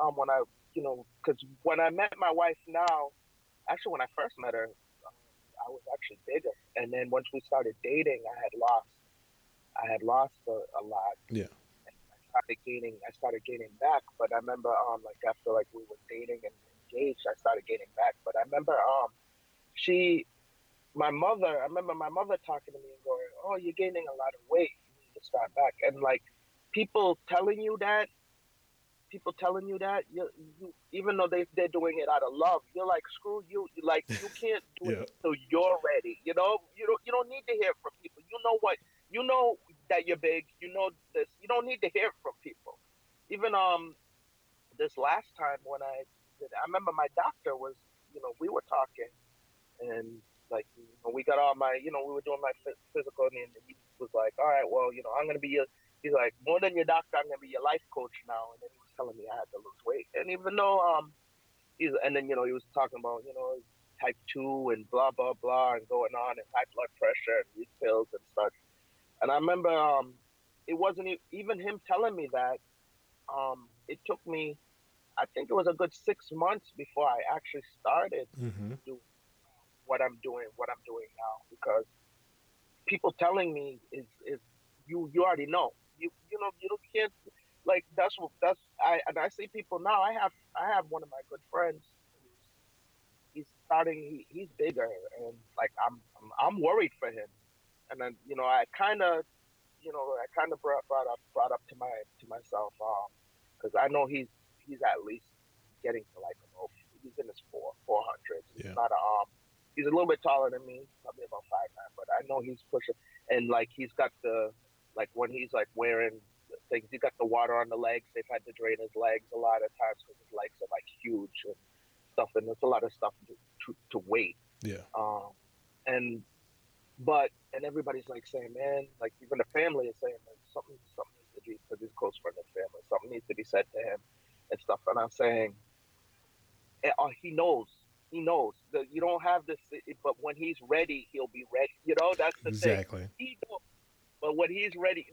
Um, when I you know because when I met my wife now, actually when I first met her, um, I was actually bigger, and then once we started dating, I had lost I had lost a, a lot. Yeah I started gaining I started gaining back. But I remember um like after like we were dating and engaged, I started gaining back. But I remember um she my mother I remember my mother talking to me and going, Oh, you're gaining a lot of weight, you need to start back and like people telling you that people telling you that you, you even though they they're doing it out of love, you're like screw you. you like you can't do yeah. it until you're ready. You know, you don't you don't need to hear from people. You know what you know that you're big. You know this. You don't need to hear from people. Even um, this last time when I did, I remember my doctor was, you know, we were talking, and we got all my, you know, we were doing my physical, and he was like, all right, well, you know, I'm gonna be your. He's like, more than your doctor, I'm gonna be your life coach now. And then he was telling me I had to lose weight, and even though um, he's, and then you know he was talking about, you know, type two and blah blah blah and going on and high blood pressure and these pills and such. And I remember um, it wasn't even him telling me that. Um, it took me, I think it was a good six months before I actually started mm-hmm. to do what I'm doing, what I'm doing now, because people telling me is is you you already know you you know you can't like that's what that's I and I see people now. I have I have one of my good friends. He's starting. He, he's bigger, and like I'm, I'm I'm worried for him and then you know I kind of you know I kind of brought, brought up brought up to my to myself because um, I know he's he's at least getting to like a he's in his four four hundreds. He's yeah. not a um he's a little bit taller than me, probably about five nine, but I know he's pushing and like he's got the like when he's like wearing things, he got the water on the legs. They've had to drain his legs a lot of times because his legs are like huge and stuff, and there's a lot of stuff to to, to weight. Yeah. Um, and but and everybody's like saying, man, like even the family is saying like something something needs to be to this close friend and family, something needs to be said to him and stuff. And I'm saying, uh, he knows, he knows that you don't have this, but when he's ready, he'll be ready. You know, that's the exactly. thing. He knows, but when he's ready,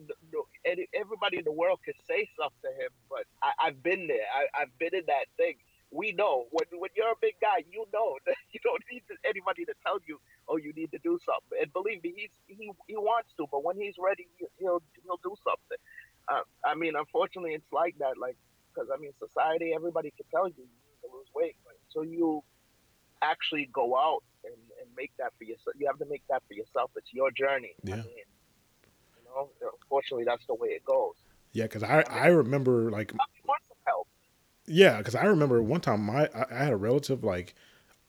everybody in the world could say stuff to him. But I, have been there. I, I've been in that thing we know when when you're a big guy, you know that you don't need anybody to tell you, oh, you need to do something. And believe me, he's he he wants to, but when he's ready, he'll he'll do something. Uh, I mean, unfortunately, it's like that, like because I mean, society, everybody can tell you you need to lose weight, but so you, actually go out and, and make that for yourself. You have to make that for yourself. It's your journey. Yeah. I mean, you know, unfortunately, that's the way it goes. Yeah, because I I remember like I want some yeah, because I remember one time my I, I had a relative like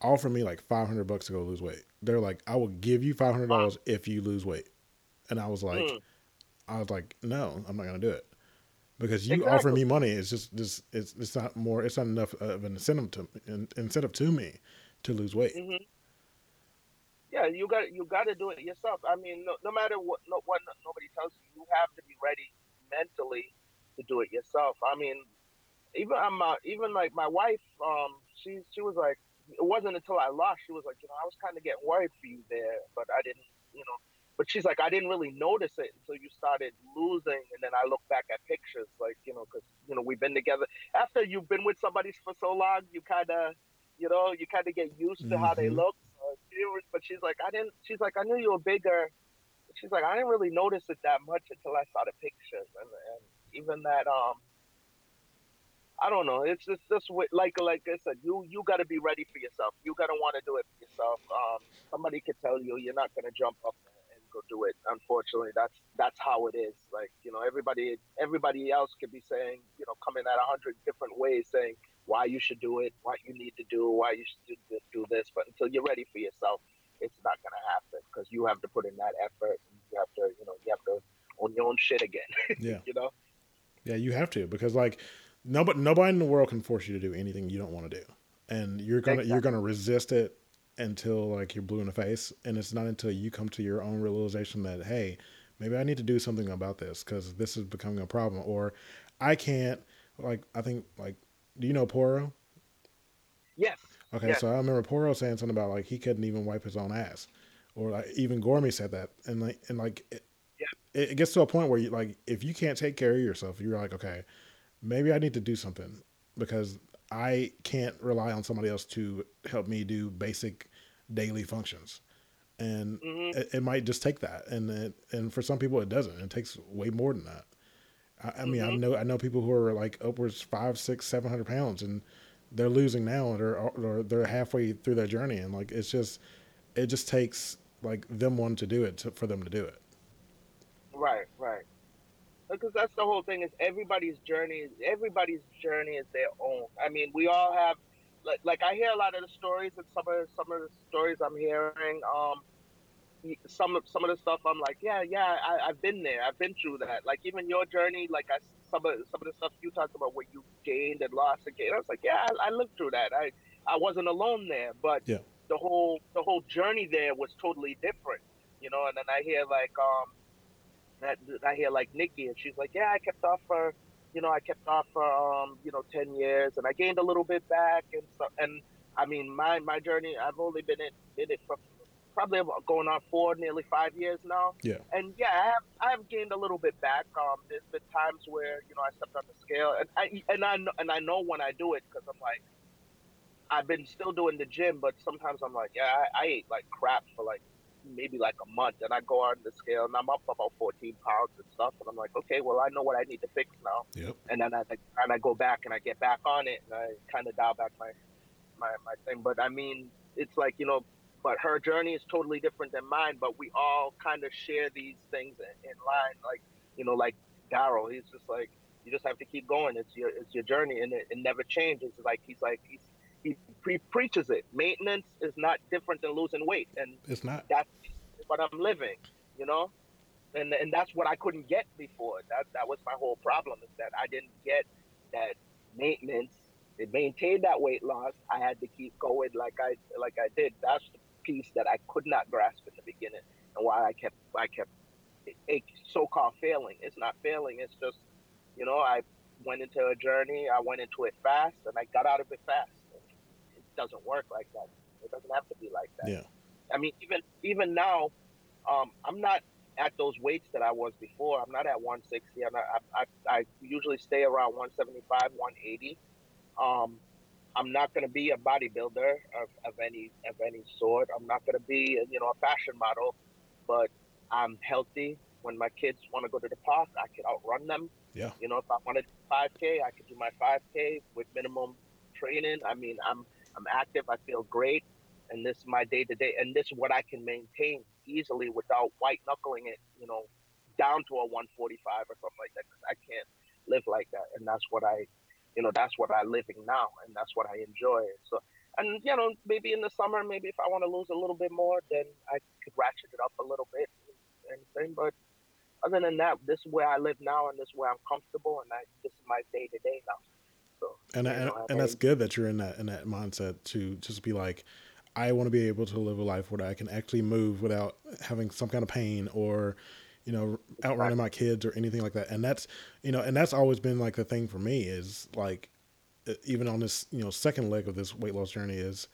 offer me like five hundred bucks to go lose weight. They're like, I will give you five hundred dollars if you lose weight, and I was like, Mm. I was like, no, I'm not gonna do it because you Exactly. offer me money. It's just this it's it's not more. It's not enough of an incentive to in, incentive to me to lose weight. hmm Yeah, you got you got to do it yourself. I mean, no, no matter what, no, what nobody tells you, you have to be ready mentally to do it yourself. I mean, even I'm uh, even like my wife, um, she she was like, it wasn't until I lost, she was like, you know, I was kind of getting worried for you there, but I didn't, you know. But she's like, I didn't really notice it until you started losing, and then I look back at pictures, like you know, because you know we've been together. After you've been with somebody for so long, you kind of, you know, you kind of get used to how they Mhm. look. So she was, but she's like, I didn't. She's like, I knew you were bigger. She's like, I didn't really notice it that much until I saw the pictures, and, and even that, um, I don't know. It's just just like like I said, you you got to be ready for yourself. You got to want to do it for yourself. Um, somebody could tell you you're not going to jump up and go do it. Unfortunately, that's that's how it is. Like you know, everybody everybody else could be saying you know coming at a hundred different ways saying why you should do it, what you need to do, why you should do, this. But until you're ready for yourself, it's not going to happen because you have to put in that effort. And you have to you know you have to own your own shit again. Yeah. you know. Yeah, you have to because like nobody nobody in the world can force you to do anything you don't want to do, and you're gonna you're gonna resist it until like you're blue in the face, and it's not until you come to your own realization that hey, maybe I need to do something about this because this is becoming a problem, or I can't like I think like do you know Poro? Yes. Okay, Yes. so I remember Poro saying something about like he couldn't even wipe his own ass, or like even Gormy said that, and like and like it, Yeah. it, it gets to a point where you like if you can't take care of yourself, you're like okay, maybe I need to do something because I can't rely on somebody else to help me do basic daily functions, and hmm it, it might just take that, and it, and for some people it doesn't. It takes way more than that. I, I mean, I Mhm. know I know people who are like upwards five, six, seven hundred pounds, and they're losing now, and they're or they're halfway through their journey, and like it's just it just takes like them wanting to do it to, for them to do it. Right, right. Because that's the whole thing is everybody's journey is everybody's journey is their own. I mean, we all have like like I hear a lot of the stories and some of some of the stories I'm hearing. Um, some of some of the stuff I'm like, yeah, yeah, I, I've been there. I've been through that. Like even your journey, like I some of some of the stuff you talked about what you gained and lost and gained. I was like, yeah, I, I lived through that. I I wasn't alone there, but Yeah. the whole the whole journey there was totally different. You know, and then I hear like um that I hear like Nikki, and she's like, "Yeah, I kept off for, you know, I kept off for, um, you know, ten years, and I gained a little bit back, and so, and I mean, my my journey, I've only been in, in it for probably about going on four, nearly five years now. Yeah. And yeah, I have I have gained a little bit back. Um, there's been times where you know I stepped on the scale, and I and I know, and I know when I do it because I'm like, I've been still doing the gym, but sometimes I'm like, yeah, I, I ate like crap for like maybe like a month and I go on the scale and I'm up about 14 pounds and stuff. And I'm like, okay, well, I know what I need to fix now. Yep. And then I and I go back and I get back on it and I kind of dial back my, my, my thing. But I mean, it's like, you know, but her journey is totally different than mine, but we all kind of share these things in, in line. Like, you know, like Daryl, he's just like, you just have to keep going. It's your, it's your journey and it, it never changes. Like, he's like, he's, he pre- preaches it. Maintenance is not different than losing weight. And It's not. that's what I'm living, you know, and and that's what I couldn't get before. That that was my whole problem is that I didn't get that maintenance. It maintained that weight loss. I had to keep going like I like I did. That's the piece that I could not grasp in the beginning, and why I kept I kept so-called failing. It's not failing. It's just you know I went into a journey. I went into it fast, and I got out of it fast. It doesn't work like that. It doesn't have to be like that. Yeah. I mean, even even now, um, I'm not at those weights that I was before. I'm not at 160. I'm not, I, I, I usually stay around 175, 180. Um, I'm not going to be a bodybuilder of, of any of any sort. I'm not going to be, you know, a fashion model, but I'm healthy. When my kids want to go to the park, I can outrun them. Yeah. You know, if I wanted 5K, I could do my 5K with minimum training. I mean, I'm I'm active. I feel great. and this is my day to day, and this is what I can maintain easily without white knuckling it, you know, down to a 145 or something like that. Because I can't live like that, and that's what I, you know, that's what I'm living now, and that's what I enjoy. So, and you know, maybe in the summer, maybe if I want to lose a little bit more, then I could ratchet it up a little bit, anything. But other than that, this is where I live now, and this is where I'm comfortable, and I this is my day to day now. So, and and, and that's good that you're in that in that mindset to just be like, I want to be able to live a life where I can actually move without having some kind of pain or, you know, outrunning my kids or anything like that. And that's, you know, and that's always been like the thing for me is like, even on this, you know, second leg of this weight loss journey is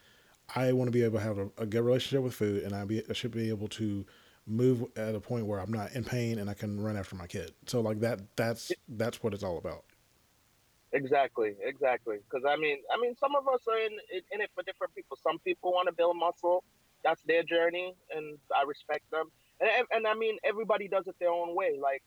I want to be able to have a, a good relationship with food and I, be, I should be able to move at a point where I'm not in pain and I can run after my kid. So like that, that's, that's what it's all about. Exactly, exactly. Because I mean, I mean, some of us are in in it for different people. Some people want to build muscle. That's their journey, and I respect them. And, and, I mean, everybody does it their own way. Like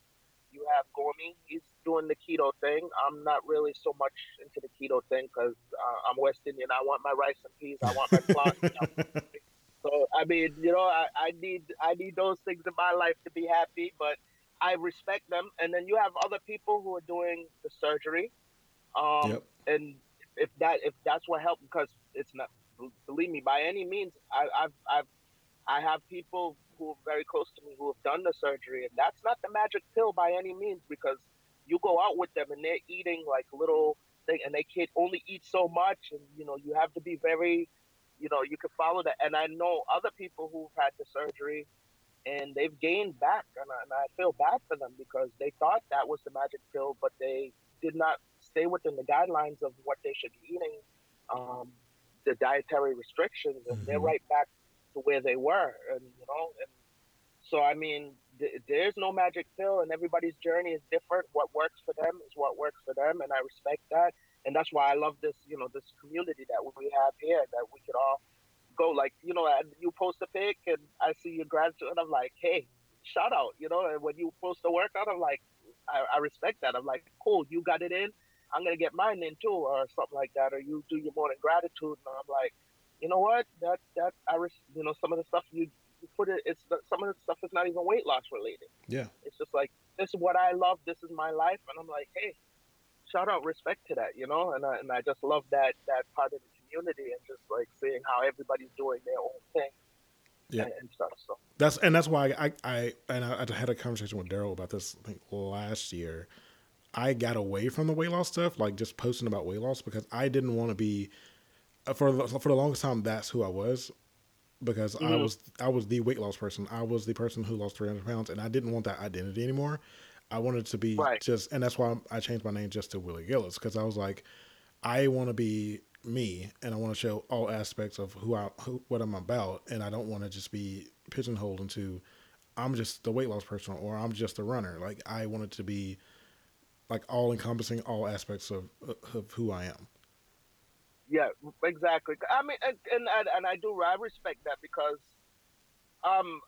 you have Gormy, he's doing the keto thing. I'm not really so much into the keto thing because uh, I'm West Indian. I want my rice and peas. I want my plants. so I mean, you know, I, I need I need those things in my life to be happy. But I respect them. And then you have other people who are doing the surgery um, yep. And if that if that's what helped, because it's not believe me by any means, I, I've I've I have people who are very close to me who have done the surgery, and that's not the magic pill by any means because you go out with them and they're eating like little thing, and they can't only eat so much, and you know you have to be very, you know, you can follow that. And I know other people who've had the surgery, and they've gained back, and I, and I feel bad for them because they thought that was the magic pill, but they did not stay within the guidelines of what they should be eating, um, the dietary restrictions, and mm-hmm. they're right back to where they were. And you know, and so I mean, th- there's no magic pill, and everybody's journey is different. What works for them is what works for them, and I respect that. And that's why I love this, you know, this community that we have here, that we could all go. Like, you know, and you post a pic, and I see your gratitude, and I'm like, hey, shout out, you know. And when you post a workout, I'm like, I, I respect that. I'm like, cool, you got it in. I'm gonna get mine in too, or something like that, or you do your morning gratitude, and I'm like, you know what, that that I, you know, some of the stuff you, you put it, it's some of the stuff is not even weight loss related. Yeah, it's just like this is what I love, this is my life, and I'm like, hey, shout out, respect to that, you know, and I, and I just love that that part of the community and just like seeing how everybody's doing their own thing. Yeah. And, stuff. So that's and that's why I I and I, I had a conversation with Daryl about this I think last year I got away from the weight loss stuff, like just posting about weight loss, because I didn't want to be for the, for the longest time. That's who I was because mm-hmm. I was I was the weight loss person. I was the person who lost 300 pounds, and I didn't want that identity anymore. I wanted to be right. just, and that's why I changed my name just to Willie Gillis because I was like, I want to be me, and I want to show all aspects of who I who what I'm about, and I don't want to just be pigeonholed into I'm just the weight loss person or I'm just a runner. Like I wanted to be like all encompassing all aspects of of who I am. Yeah, exactly. I mean, and and, and I do I respect that because, um,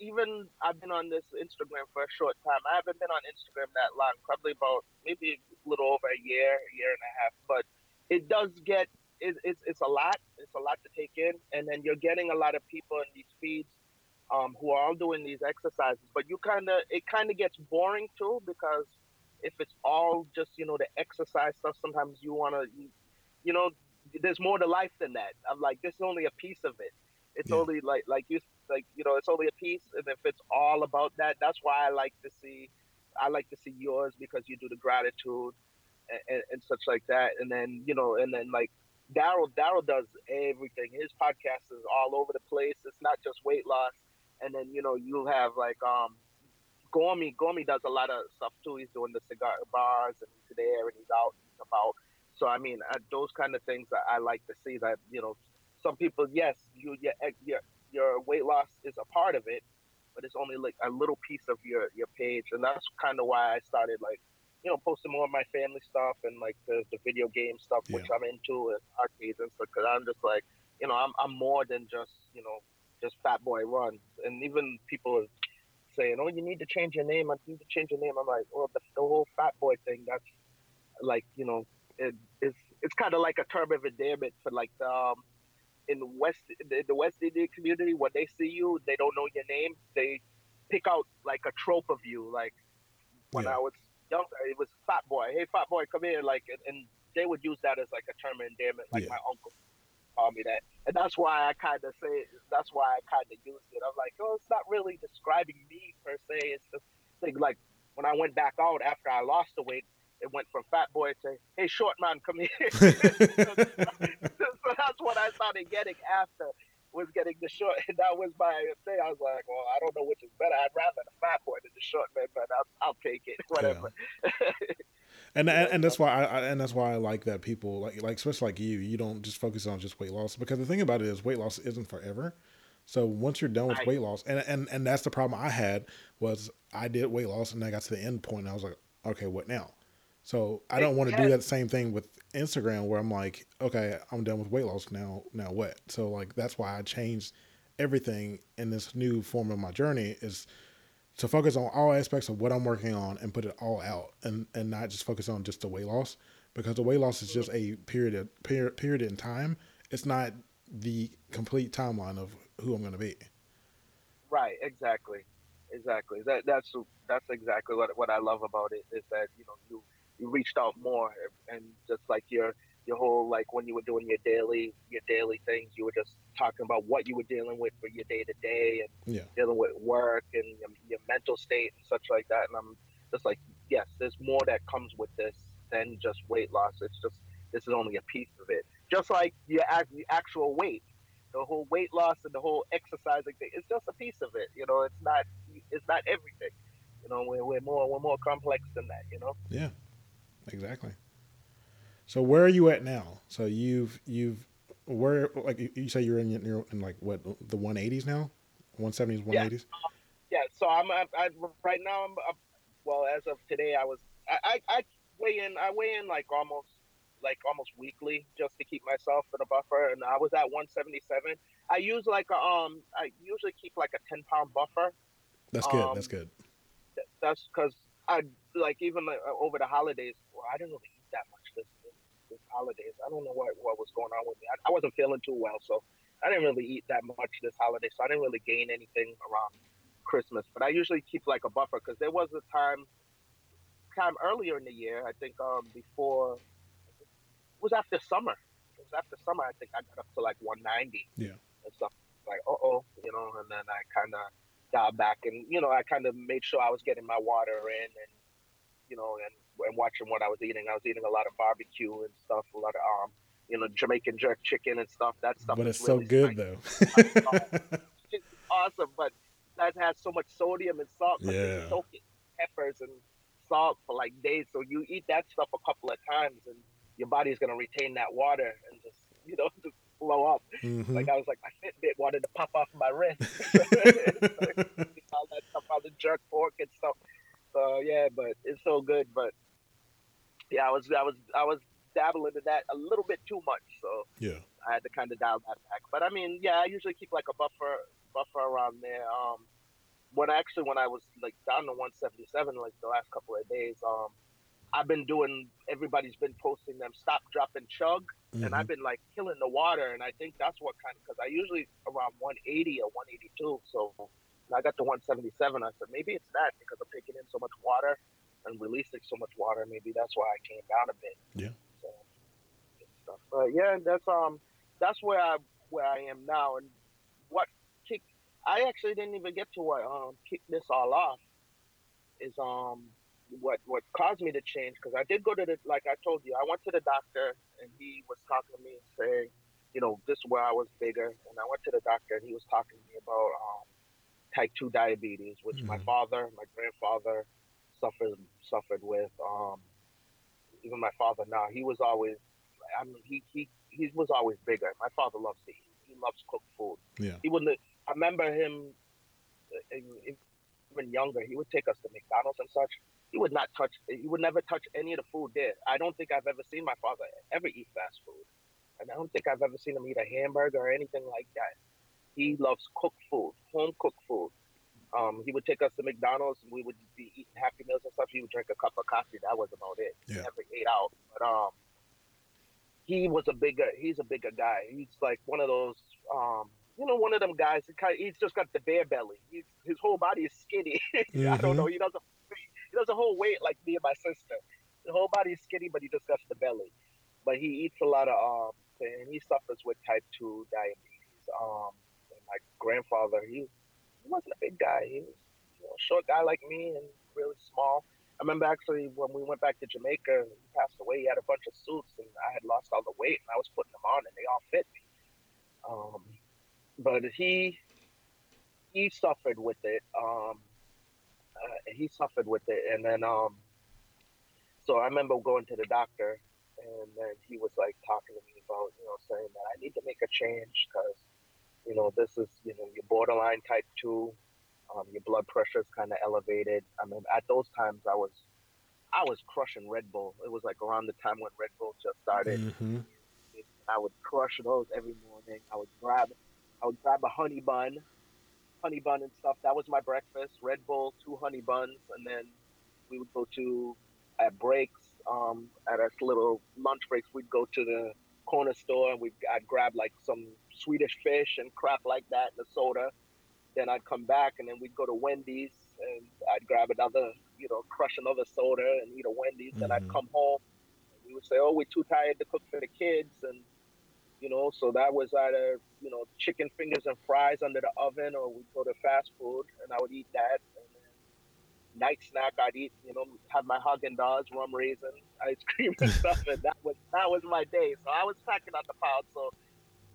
even I've been on this Instagram for a short time. I haven't been on Instagram that long, probably about maybe a little over a year, a year and a half. But it does get it, it's it's a lot. It's a lot to take in, and then you're getting a lot of people in these feeds. Um, who are all doing these exercises, but you kind of it kind of gets boring too because if it's all just you know the exercise stuff sometimes you want to you, you, know there's more to life than that i'm like this is only a piece of it it's yeah. only like like you like you know it's only a piece and if it's all about that that's why i like to see i like to see yours because you do the gratitude and, and, and such like that and then you know and then like daryl daryl does everything his podcast is all over the place it's not just weight loss and then you know you'll have like um Gormy, Gormy does a lot of stuff too. He's doing the cigar bars and he's there and he's out and about. So I mean, uh, those kind of things I, I, like to see. That you know, some people, yes, you your, your your weight loss is a part of it, but it's only like a little piece of your your page, and that's kind of why I started like, you know, posting more of my family stuff and like the, the video game stuff, yeah. which I'm into and arcades and stuff. Because I'm just like, you know, I'm I'm more than just you know just Fat Boy runs, and even people saying, "Oh, you need to change your name. I need to change your name." I'm like, "Well, the, the whole fat boy thing. That's like, you know, it, it's it's kind of like a term of endearment for like the um, in West the, the West Indian community when they see you, they don't know your name. They pick out like a trope of you. Like when Yeah. I was younger, it was Fat Boy. Hey, Fat Boy, come here. Like and, and they would use that as like a term of endearment. Like Yeah. my uncle called me that, and that's why I kind of say that's why I kind of used it. I'm like, oh, it's not really describing me per se. It's just like when I went back out after I lost the weight, it went from fat boy to hey short man come here. so that's what I started getting after was getting the short, and that was my thing. I was like, well, I don't know which is better. I'd rather the fat boy than the short man, but I'll, I'll take it, whatever. and, and and that's why I, and that's why I like that people like like especially like you you don't just focus on just weight loss because the thing about it is weight loss isn't forever. So once you're done with weight loss, and and and that's the problem I had was I did weight loss and I got to the end point and I was like, okay, what now? So I don't want to do that same thing with Instagram where I'm like, okay, I'm done with weight loss now. Now what? So like that's why I changed everything in this new form of my journey is to focus on all aspects of what I'm working on and put it all out and, and not just focus on just the weight loss because the weight loss is just a period of, period period in time. It's not the complete timeline of who I'm going to be. Right, exactly, exactly. That that's that's exactly what what I love about it is that you know you you reached out more and just like your your whole like when you were doing your daily your daily things, you were just talking about what you were dealing with for your day to day and Yeah. dealing with work and your, your mental state and such like that. And I'm just like, yes, there's more that comes with this than just weight loss. It's just this is only a piece of it. Just like your the actual weight the whole weight loss and the whole exercising thing. It's just a piece of it. You know, it's not it's not everything. You know, we're, we're more we're more complex than that. You know. Yeah. Exactly. So where are you at now? So you've you've where like you- say you're in you're in like what the 180s now? 170s, 180s? Yeah. yeah So I'm I, I, right now. I'm uh, well as of today. I was I, I I weigh in. I weigh in like almost like almost weekly just to keep myself in a buffer. And I was at 177. I use like a um. I usually keep like a 10 pound buffer. That's good. Um, That's good. That's because I like even like, uh, over the holidays. Well, I didn't really eat that much this this, this holidays. I don't know what what was going on with me. I, I wasn't feeling too well, so I didn't really eat that much this holiday. So I didn't really gain anything around Christmas. But I usually keep like a buffer because there was a time time earlier in the year. I think um before it was after summer. It was after summer. I think I got up to like 190 Yeah. and stuff. Like, uh oh, you know, and then I kind of dialed back and, you know, I kind of made sure I was getting my water in and, you know, and, and watching what I was eating. I was eating a lot of barbecue and stuff, a lot of, um, you know, Jamaican jerk chicken and stuff. That stuff But it's so good though. It's awesome, but that has so much sodium and salt. Yeah. Soak it peppers and salt for like days. So you eat that stuff a couple of times and your body's going to retain that water and just, you know, just blow up. Mhm. Like I was like, my Fitbit wanted to pop off my wrist. all that stuff, all the jerk pork and stuff. So yeah, but it's so good. But yeah, I was I was I was dabbling in that a little bit too much, so yeah. I had to kind of dial that back. But I mean, yeah, I usually keep like a buffer buffer around there. Um, when actually when I was like down to 177, like the last couple of days, um, I've been doing. Everybody's been posting them stop, drop, and chug and Mhm. I've been like killing the water, and I think that's what kind of because I usually around 180 or 182. So when I got to 177. I said maybe it's that because I'm taking in so much water and releasing so much water. Maybe that's why I came down a bit. Yeah. So stuff. But yeah, that's um that's where I where I am now, and what kick I actually didn't even get to what um kicked this all off is um what what caused me to change because I did go to the like I told you I went to the doctor and he was talking to me and saying you know this is where I was bigger and I went to the doctor and he was talking to me about um, type two diabetes which my Mhm. father my grandfather suffered suffered with um, even my father now he was always I mean he he he was always bigger. My father loves to eat. He loves cooked food. Yeah. he wouldn't I remember him uh, even younger he would take us to McDonald's and such. He would not touch he would never touch any of the food there. I don't think i've ever seen my father ever eat fast food. And i don't think i've ever seen him eat a hamburger or anything like that he loves cooked food home cooked food um, he would take us to mcdonald's and we would be eating happy meals and stuff he would drink a cup of coffee that was about it he never ate out but um he was a bigger he's a bigger guy. He's like one of those um you know one of them guys. He's just got the bear belly. He's, his whole body is skinny. mm-hmm. I don't know. He doesn't he doesn't hold weight like me and my sister. The whole body is skinny, but he just got the belly. But he eats a lot of um and he suffers with type two diabetes. Um, my grandfather he, he wasn't a big guy. He was you know, a short guy like me and really small. I remember actually when we went back to Jamaica, he passed away. He had a bunch of suits, and I had lost all the weight, and I was putting them on, and they all fit me. Um, but he he suffered with it. Um, uh, he suffered with it, and then um, so I remember going to the doctor, and then he was like talking to me about you know saying that I need to make a change because you know this is you know you're borderline type two um, your blood pressure is kind of elevated. I mean, at those times, I was I was crushing Red Bull. It was like around the time when Red Bull just started. Mm-hmm. I would crush those every morning. I would grab I would grab a honey bun, honey bun and stuff. That was my breakfast. Red Bull, two honey buns, and then we would go to at breaks. Um, at our little lunch breaks, we'd go to the corner store and we I'd grab like some Swedish fish and crap like that and a soda then I'd come back and then we'd go to Wendy's and I'd grab another, you know, crush another soda and eat a Wendy's. Mm-hmm. Then I'd mm-hmm. come home. And we would say, oh, we're too tired to cook for the kids. And, you know, so that was either, you know, chicken fingers and fries under the oven or we'd go to fast food and I would eat that. And then night snack, I'd eat, you know, have my Haagen-Dazs, rum raisin, ice cream and stuff. And that was, that was my day. So I was packing out the pound. So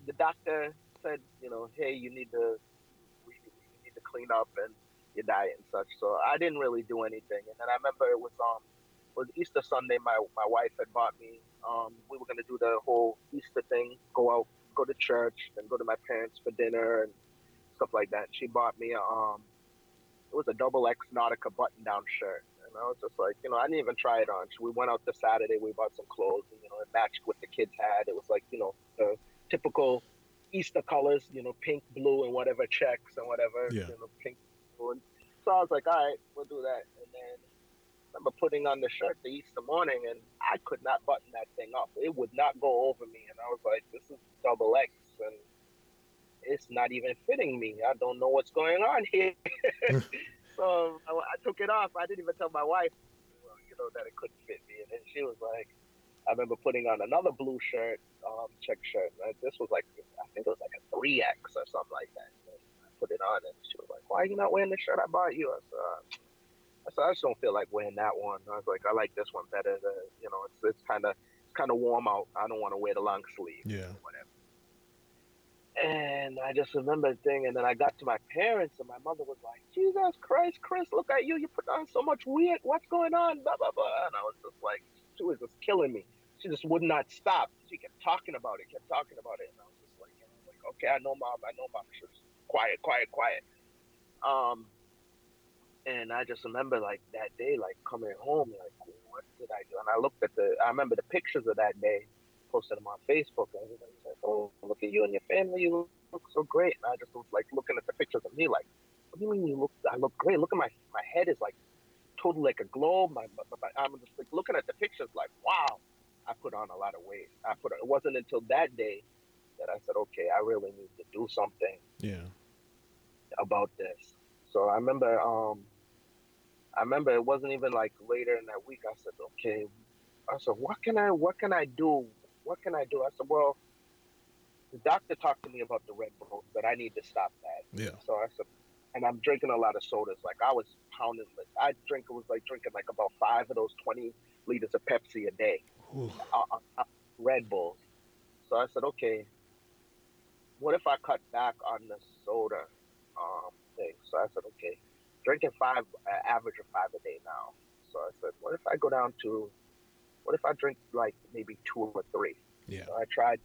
the doctor said, you know, hey, you need to need to clean up and your diet and such. So I didn't really do anything. And then I remember it was um it was Easter Sunday. My my wife had bought me. Um, we were gonna do the whole Easter thing, go out, go to church, then go to my parents for dinner and stuff like that. She bought me a, um it was a double X Nautica button down shirt. And I was just like, you know, I didn't even try it on. So we went out this Saturday, we bought some clothes, and, you know, it matched what the kids had. It was like, you know, the typical Easter colors, you know, pink, blue, and whatever checks and whatever. Yeah. You know, pink, blue. So I was like, all right, we'll do that. And then I remember putting on the shirt the Easter morning, and I could not button that thing up. It would not go over me, and I was like, this is double X, and it's not even fitting me. I don't know what's going on here. so I, I, took it off. I didn't even tell my wife, you know, that it couldn't fit me, and then she was like. I remember putting on another blue shirt, um, check shirt. This was like, I think it was like a 3X or something like that. And I put it on and she was like, why are you not wearing the shirt I bought you? I said, I said, I just don't feel like wearing that one. I was like, I like this one better. The, you know, it's, it's kind of, it's kind of warm out. I don't want to wear the long sleeve. Yeah. whatever. And I just remember the thing, and then I got to my parents, and my mother was like, "Jesus Christ, Chris, look at you! You put on so much weight. What's going on?" Blah blah blah. And I was just like, she was just killing me she just would not stop. She kept talking about it, kept talking about it, and I was just like, like, okay, I know, mom, I know, mom. She was quiet, quiet, quiet. Um, and I just remember like that day, like coming home, like, what did I do? And I looked at the, I remember the pictures of that day, posted them on Facebook, and everybody said, oh, look at you and your family, you look so great. And I just was like looking at the pictures of me, like, what do you mean you look? I look great. Look at my my head is like totally like a globe. My, my, my I'm just like looking at the pictures, like, wow. I put on a lot of weight. I put it wasn't until that day that I said, okay, I really need to do something. Yeah. About this. So I remember, um, I remember it wasn't even like later in that week. I said, okay. I said, what can I, what can I do? What can I do? I said, well, the doctor talked to me about the Red Bull, but I need to stop that. Yeah. So I said, and I'm drinking a lot of sodas. Like I was pounding, I drink, it was like drinking like about five of those 20 liters of Pepsi a day uh, uh, Red Bulls. So I said, okay, what if I cut back on the soda um, thing? So I said, okay, drinking five, uh, average of five a day now. So I said, what if I go down to, what if I drink like maybe two or three? Yeah. So I tried,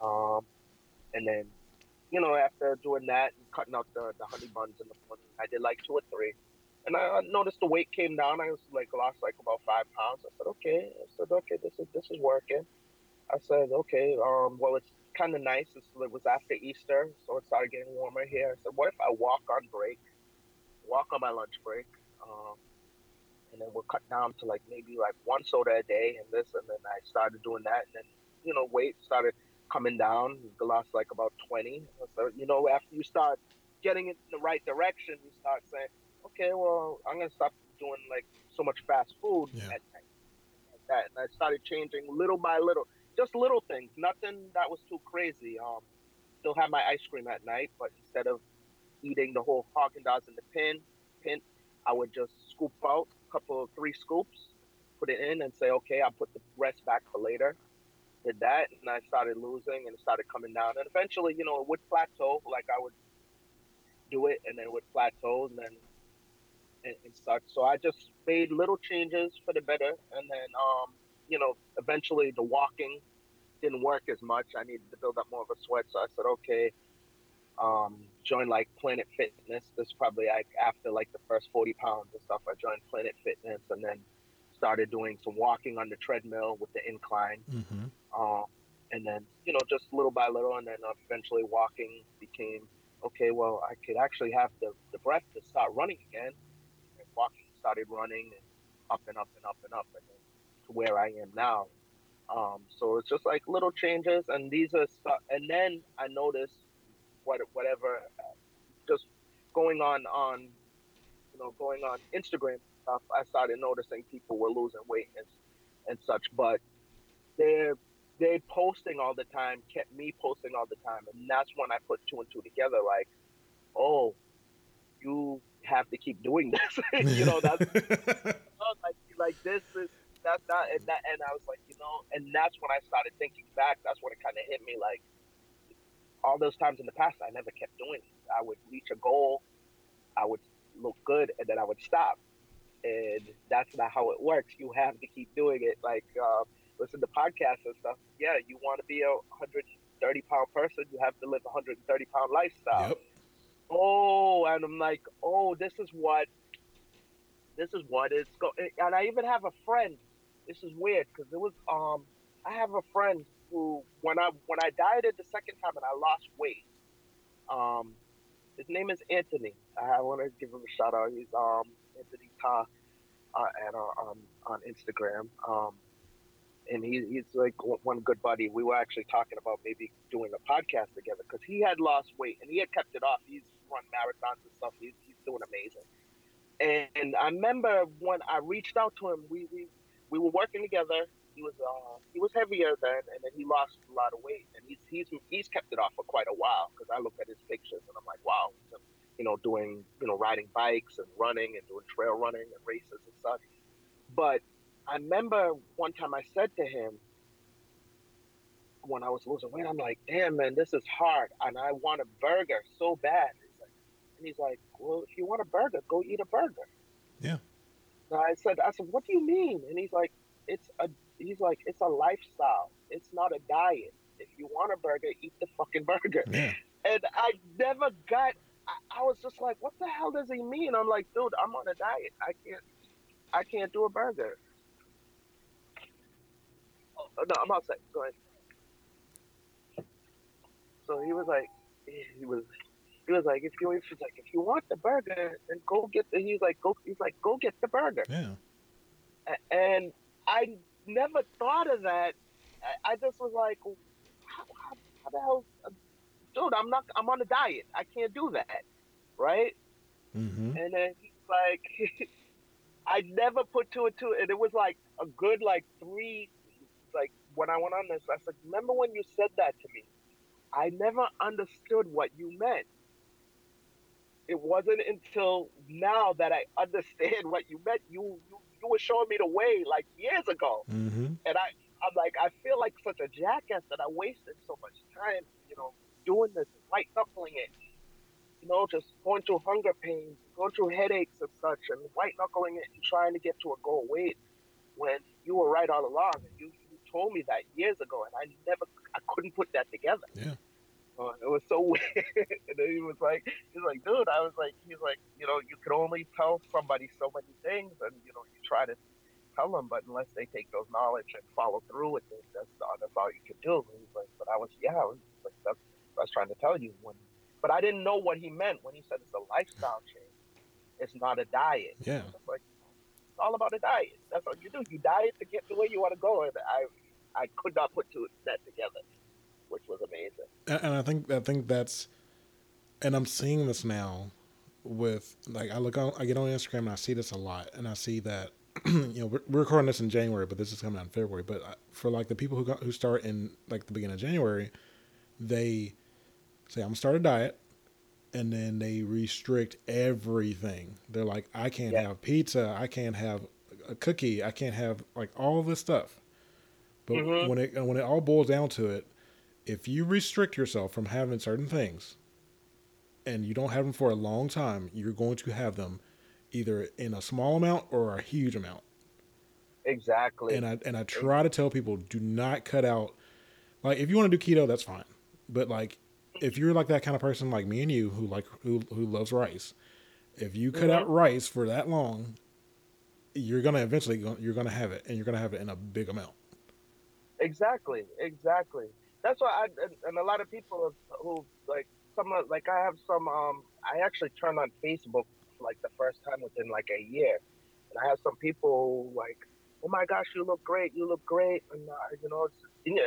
um, and then, you know, after doing that and cutting out the, the honey buns in the morning, I did like two or three. And I noticed the weight came down. I was like lost like about five pounds. I said, okay. I said, okay, this is this is working. I said, okay. Um, well, it's kind of nice. It's, it was after Easter, so it started getting warmer here. I said, what if I walk on break, walk on my lunch break, um, and then we'll cut down to like maybe like one soda a day and this, and then I started doing that, and then you know, weight started coming down. I lost like about 20. So, you know, after you start getting it in the right direction, you start saying, okay, well, I'm to stop doing like so much fast food Yeah. at night. Like that. And I started changing little by little, just little things, nothing that was too crazy. Um, still have my ice cream at night, but instead of eating the whole Haagen Dazs in the pin, pin, I would just scoop out a couple of three scoops, put it in, and say, okay, I'll put the rest back for later. Did that, and I started losing, and it started coming down, and eventually, you know, it would plateau. Like I would do it, and then it would plateau, and then and, and such. So I just made little changes for the better, and then, um, you know, eventually the walking didn't work as much. I needed to build up more of a sweat, so I said, okay, um, join like Planet Fitness. This is probably like after like the first 40 pounds and stuff. I joined Planet Fitness and then started doing some walking on the treadmill with the incline. Mm-hmm. Um, and then, you know, just little by little, and then eventually walking became okay. Well, I could actually have the, the breath to start running again. Walking started running and up and up and up and up, and then to where I am now. Um, so it's just like little changes, and these are. And then I noticed what whatever, uh, just going on on, you know, going on Instagram stuff. I started noticing people were losing weight and and such, but they're they posting all the time kept me posting all the time, and that's when I put two and two together. Like, oh, you have to keep doing this. you know, that's like like this is that's not and that and I was like, you know, and that's when I started thinking back. That's when it kind of hit me like all those times in the past I never kept doing. It. I would reach a goal, I would look good, and then I would stop. And that's not how it works. You have to keep doing it. Like uh, listen to podcasts and stuff. Yeah, you want to be a 130 pound person, you have to live a 130 pound lifestyle Yep. Oh and i'm like oh this is what this is what it's go and i even have a friend this is weird because it was um i have a friend who when i when i dieted the second time and i lost weight um his name is anthony i want to give him a shout out he's um anthony ta uh, at uh, um on instagram um and he, he's like one good buddy. We were actually talking about maybe doing a podcast together because he had lost weight and he had kept it off. He's run marathons and stuff. He's, doing amazing. And I remember when I reached out to him, we we, we were working together. He was uh, he was heavier then, and then he lost a lot of weight. And he's he's he's kept it off for quite a while because I look at his pictures and I'm like, wow, you know, doing you know riding bikes and running and doing trail running and races and such. But I remember one time I said to him when I was losing weight, I'm like, damn man, this is hard, and I want a burger so bad. And he's like, well, if you want a burger, go eat a burger. Yeah. I said, I said, what do you mean? And he's like, it's a, he's like, it's a lifestyle. It's not a diet. If you want a burger, eat the fucking burger. Yeah. And I never got. I, I was just like, what the hell does he mean? I'm like, dude, I'm on a diet. I can't. I can't do a burger. Oh, no, I'm outside. Go ahead. So he was like, he was, he was like, if you, he's like, if you want the burger, then go get the. He's like, go. He's like, go get the burger. Yeah. And I never thought of that. I, I just was like, how, how, how the hell, dude? I'm not. I'm on a diet. I can't do that, right? Mm-hmm. And then he's like, I never put two and two, and it was like a good like three, like when I went on this, I said, remember when you said that to me? I never understood what you meant. It wasn't until now that I understand what you meant. You you, you were showing me the way like years ago, Mm-hmm. and I I'm like I feel like such a jackass that I wasted so much time, you know, doing this, white knuckling it, you know, just going through hunger pains, going through headaches and such, and white knuckling it and trying to get to a goal weight when you were right all along. And you, you told me that years ago, and I never, I couldn't put that together. Yeah. It was so weird. and then he was like, he's like, dude, I was like, he's like, you know, you can only tell somebody so many things, and you know, you try to tell them, but unless they take those knowledge and follow through with it, that's all, that's all you can do. And he's like, but I was, yeah, I was like, that's what I was trying to tell you when, but I didn't know what he meant when he said it's a lifestyle change. It's not a diet. Yeah. It's like it's all about a diet. That's all you do. You diet to get to where you want to go. And I, I could not put two that together, which was amazing. And, I think I think that's, and I'm seeing this now, with like I look on I get on Instagram and I see this a lot, and I see that you know we're, we're recording this in January, but this is coming out in February. But uh, for like the people who got who start in like the beginning of January, they say I'm gonna start a diet, and then they restrict everything. They're like, I can't Yeah. have pizza, I can't have a cookie, I can't have like all this stuff. But Mhm. when it when it all boils down to it, if you restrict yourself from having certain things, and you don't have them for a long time, you're going to have them either in a small amount or a huge amount. Exactly. And I and I try to tell people do not cut out like if you want to do keto, that's fine. But like if you're like that kind of person like me and you who like who who loves rice, if you cut out mm-hmm. rice for that long, you're gonna eventually go, you're gonna have it and you're gonna have it in a big amount. Exactly, exactly. That's why I and, and a lot of people who like some of like I have some um I actually turned on Facebook like the first time within like a year, and I have some people like, oh my gosh, you look great, you look great, and uh, you know it's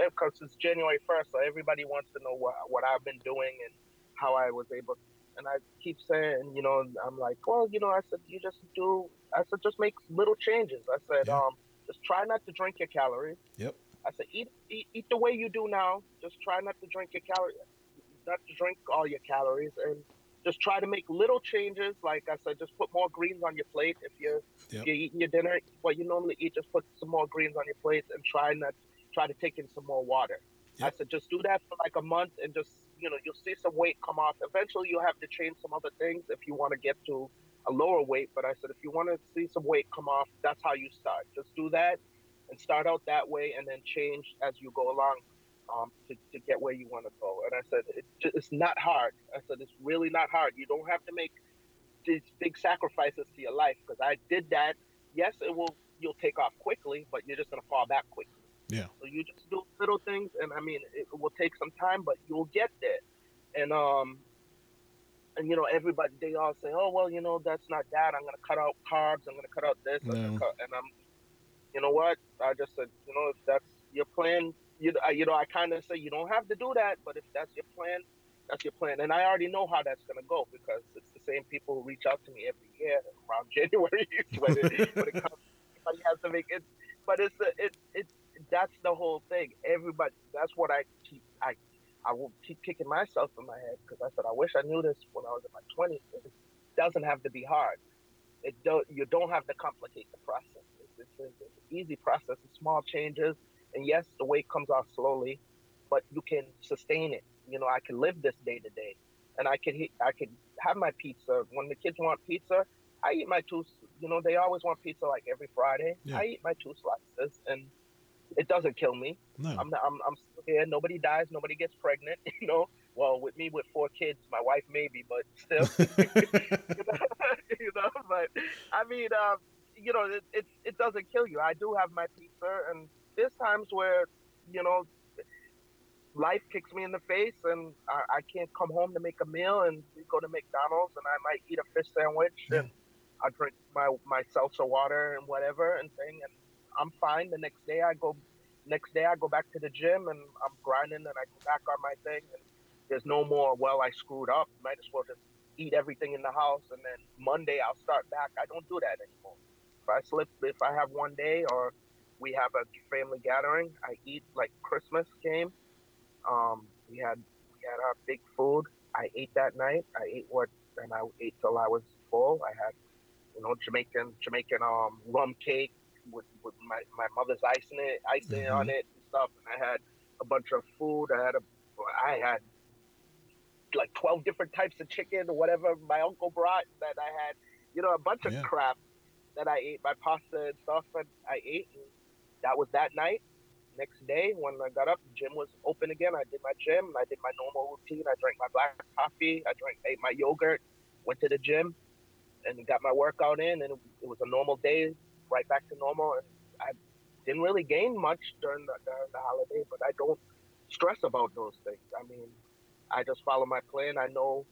because it's January first, so everybody wants to know what what I've been doing and how I was able. And I keep saying, you know, I'm like, well, you know, I said you just do. I said just make little changes. I said, Yeah. um, just try not to drink your calories. Yep. I said, eat, eat, eat the way you do now. Just try not to drink your calories, not to drink all your calories, and just try to make little changes. Like I said, just put more greens on your plate. If you're Yep. if you're eating your dinner, what you normally eat, just put some more greens on your plate and try not try to take in some more water. I said, just do that for like a month, and just you know, you'll see some weight come off. Eventually, you'll have to change some other things if you want to get to a lower weight. But I said, if you want to see some weight come off, that's how you start. Just do that and start out that way and then change as you go along um, to, to get where you want to go. And I said, it, it's not hard. I said, it's really not hard. You don't have to make these big sacrifices to your life because I did that. Yes, it will, you'll take off quickly, but you're just going to fall back quickly. Yeah. So you just do little things. And I mean, it will take some time, but you'll get there. And, um, and you know, everybody they all say, "Oh well, you know, that's not that. I'm gonna cut out carbs. I'm gonna cut out this." I'm gonna No. cut, and I'm you know what? I just said, you know, if that's your plan, you, I- you know, I kind of say you don't have to do that, but if that's your plan, that's your plan. And I already know how that's going to go because it's the same people who reach out to me every year around January when it, when it comes. Everybody has to make it, but it's the it it that's the whole thing. Everybody, that's what I keep. I I will keep kicking myself in my head because I said I wish I knew this when I was in my twenties. It doesn't have to be hard. It don't. You don't have to complicate the process. It's, it's, it's an easy process. It's small changes, and yes, the weight comes off slowly, but you can sustain it. You know, I can live this day to day, and I can I can have my pizza when the kids want pizza. I eat my two. You know, they always want pizza like every Friday. Yeah. I eat my two slices, and it doesn't kill me. No. I'm, not, I'm I'm still here. Nobody dies. Nobody gets pregnant. You know. Well, with me with four kids, my wife maybe, but still. you know, you know, but I mean, um, you know, it, it it doesn't kill you. I do have my pizza, and there's times where, you know, life kicks me in the face, and I, I can't come home to make a meal, and we go to McDonald's, and I might eat a fish sandwich, Yeah. and I drink my my seltzer water and whatever, and thing, and I'm fine. The next day, I go. Next day, I go back to the gym, and I'm grinding, and I go back on my thing, and there's no more. Well, I screwed up. Might as well just eat everything in the house, and then Monday I'll start back. I don't do that anymore. If I slip, if I have one day or we have a family gathering, I eat like Christmas came. Um, we had we had our big food. I ate that night. I ate what, and I ate till I was full. I had, you know, Jamaican Jamaican um rum cake with with my, my mother's icing it icing on it and stuff. And I had a bunch of food. I had a I had like 12 different types of chicken or whatever my uncle brought that I had, you know, a bunch of crap that I ate, my pasta and stuff I ate. And that was that night. Next day, when I got up, the gym was open again. I did my gym. I did my normal routine. I drank my black coffee. I drank, ate my yogurt, went to the gym, and got my workout in. And it, it was a normal day, right back to normal. And I didn't really gain much during the, during the holiday, but I don't stress about those things. I mean, I just follow my plan. I know,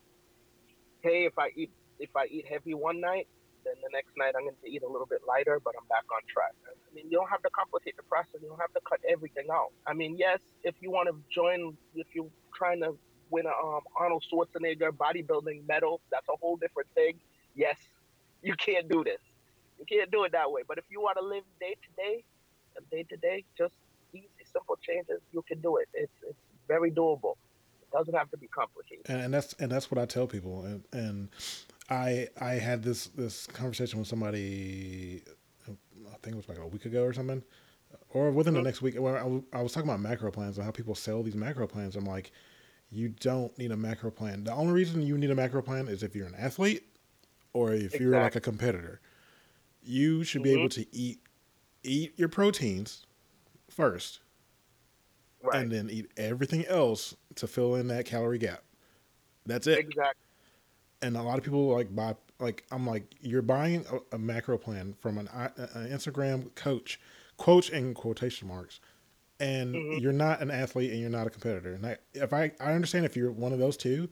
hey, if I eat if I eat heavy one night, Then the next night I'm going to eat a little bit lighter, but I'm back on track. I mean, you don't have to complicate the process. You don't have to cut everything out. I mean, yes, if you want to join, if you're trying to win a um, Arnold Schwarzenegger bodybuilding medal, that's a whole different thing. Yes, you can't do this. You can't do it that way. But if you want to live day to day, day to day, just easy, simple changes, you can do it. It's it's very doable. It doesn't have to be complicated. And, and that's and that's what I tell people. And and I I had this this conversation with somebody. I think it was like a week ago or something, or within the next week. Where I, w- I was talking about macro plans and how people sell these macro plans. I'm like, you don't need a macro plan. The only reason you need a macro plan is if you're an athlete or if exactly. you're like a competitor. You should be mm-hmm. able to eat eat your proteins first, right. and then eat everything else to fill in that calorie gap. That's it. Exactly. And a lot of people like buy like I'm like you're buying a, a macro plan from an, an, Instagram coach, quote in quotation marks, and mm-hmm. you're not an athlete and you're not a competitor. And I, if I I understand if you're one of those two,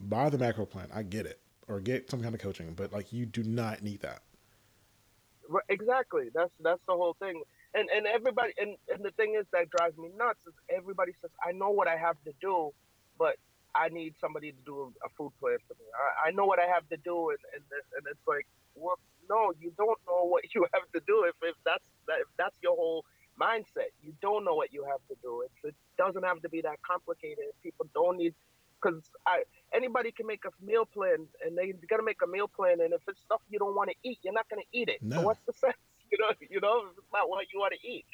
buy the macro plan. I get it, or get some kind of coaching, but like you do not need that. Exactly. That's that's the whole thing. And and everybody and, and the thing is that drives me nuts is everybody says I know what I have to do, but I need somebody to do a food plan for me. I, I know what I have to do, and and, and it's like, well, no, you don't know what you have to do if, if that's if that's your whole mindset. You don't know what you have to do. It's, it doesn't have to be that complicated. People don't need because I anybody can make a meal plan and they got to make a meal plan and if it's stuff you don't want to eat you're not going to eat it no. so what's the sense you know you know if it's not what you want to eat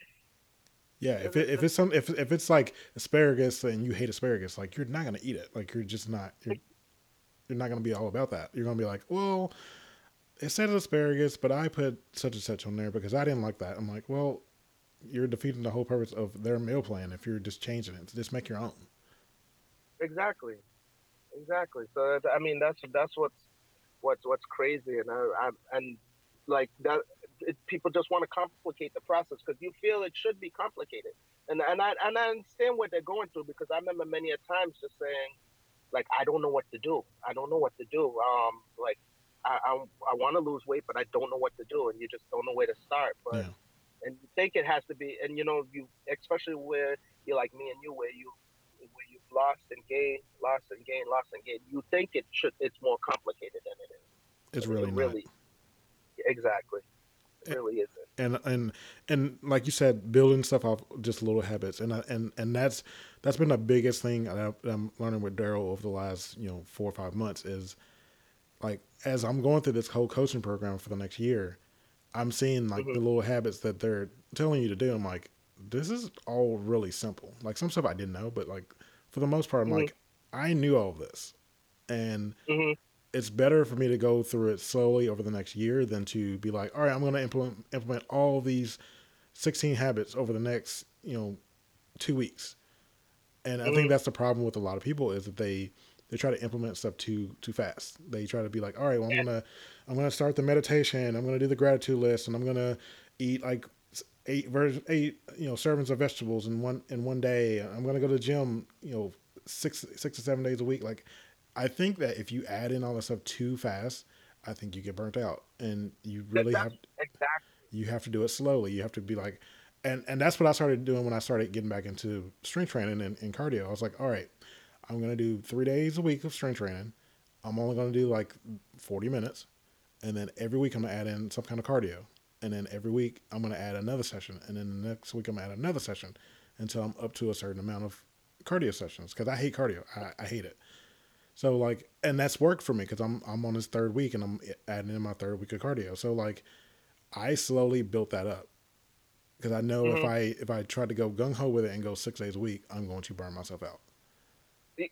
yeah if, it, if it's some if, if it's like asparagus and you hate asparagus like you're not to eat it. Like you're just not you're, you're not to be all about that. You're to be like well it said asparagus but i put such and such on there because i didn't like that. I'm like well you're defeating the whole purpose of their meal plan if you're just changing it just make your own. Exactly. Exactly. So I mean, that's that's what's what's what's crazy, and I, I and like that. It, people just want to complicate the process because you feel it should be complicated, and and I and I understand what they're going through because I remember many a times just saying, like, I don't know what to do. I don't know what to do. Um, like, I I, I want to lose weight, but I don't know what to do, and you just don't know where to start. But yeah. and you think it has to be, and you know, you especially where you're like me and you, where you where you've lost and gained, lost and gained, lost and gained. You think it should it's more complicated than it is. It's really, really exactly. It really isn't. And and and like you said, building stuff off just little habits, and I, and and that's that's been the biggest thing that I'm learning with Daryl over the last you know four or five months is like as I'm going through this whole coaching program for the next year, I'm seeing like mm-hmm. the little habits that they're telling you to do. I'm like, this is all really simple. Like some stuff I didn't know, but like for the most part, I'm mm-hmm. like, I knew all this, and mm-hmm. It's better for me to go through it slowly over the next year than to be like, all right, I'm going to implement implement all these 16 habits over the next you know two weeks. And mm-hmm. I think mm-hmm. that's the problem with a lot of people is that they they try to implement stuff too too fast. They try to be like, all right, well, I'm gonna I'm gonna start the meditation. I'm gonna do the gratitude list, and I'm gonna eat like eight version eight you know servings of vegetables in one in one day. I'm gonna go to the gym you know six six to seven days a week. Like I think that if you add in all this stuff too fast, I think you get burnt out, and you really exactly. have exactly. you have to do it slowly. You have to be like, and and that's what I started doing when I started getting back into strength training and, and cardio. I was like, all right, I'm gonna do three days a week of strength training. I'm only gonna do like 40 minutes, and then every week I'm gonna add in some kind of cardio and then every week I'm going to add another session, and then the next week I'm going to add another session until I'm up to a certain amount of cardio sessions because I hate cardio. I, I, hate it. So like, and that's worked for me because I'm I'm on this third week and I'm adding in my third week of cardio. So like, I slowly built that up because I know mm-hmm. if I if I try to go gung ho with it and go six days a week, I'm going to burn myself out.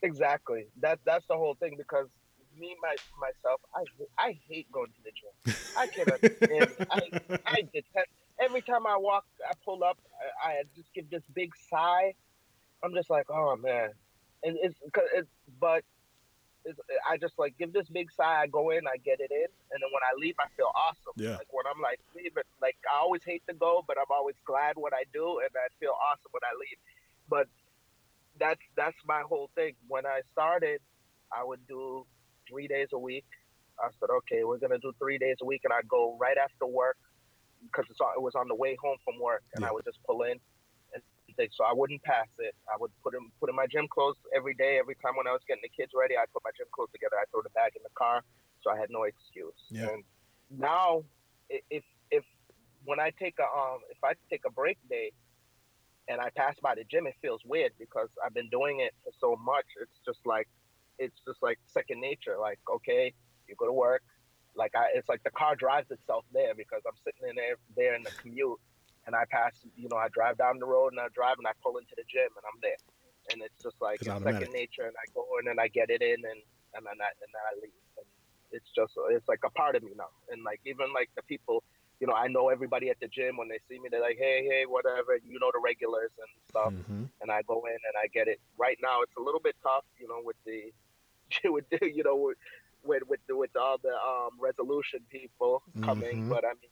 Exactly. That that's the whole thing because me my, myself, I I hate going to the gym. I cannot. I I detest. Every time I walk, I pull up, I, I just give this big sigh. I'm just like, oh man, and it's it's but I just like give this big sigh. I go in, I get it in, and then when I leave, I feel awesome. Yeah. Like when I'm like leaving, like I always hate to go, but I'm always glad what I do, and I feel awesome when I leave. But that's that's my whole thing. When I started, I would do three days a week. I said, okay, we're gonna do three days a week, and I'd go right after work because it was on the way home from work, and Yeah. I would just pull in so I wouldn't pass it. I would put in put in my gym clothes every day. Every time when I was getting the kids ready, I'd put my gym clothes together. I'd throw the bag in the car, so I had no excuse. Yeah. And now, if if when I take a um if I take a break day and I pass by the gym, it feels weird because I've been doing it for so much. It's just like it's just like second nature. Like okay, you go to work. Like I, it's like the car drives itself there because I'm sitting in there there in the commute, and I pass. You know, I drive down the road and I drive and I pull into the gym and I'm there, and it's just like It's second nature. And I go in and I get it in and and then I, and then I leave. And it's just it's like a part of me now. And like even like the people, you know, I know everybody at the gym when they see me, they're like, hey, hey, whatever, you know, the regulars and stuff hmm and I go in and I get it. Right now, it's a little bit tough, you know, with the, with the, you know, with with with, the, with all the um, resolution people coming. Mhm. But I mean,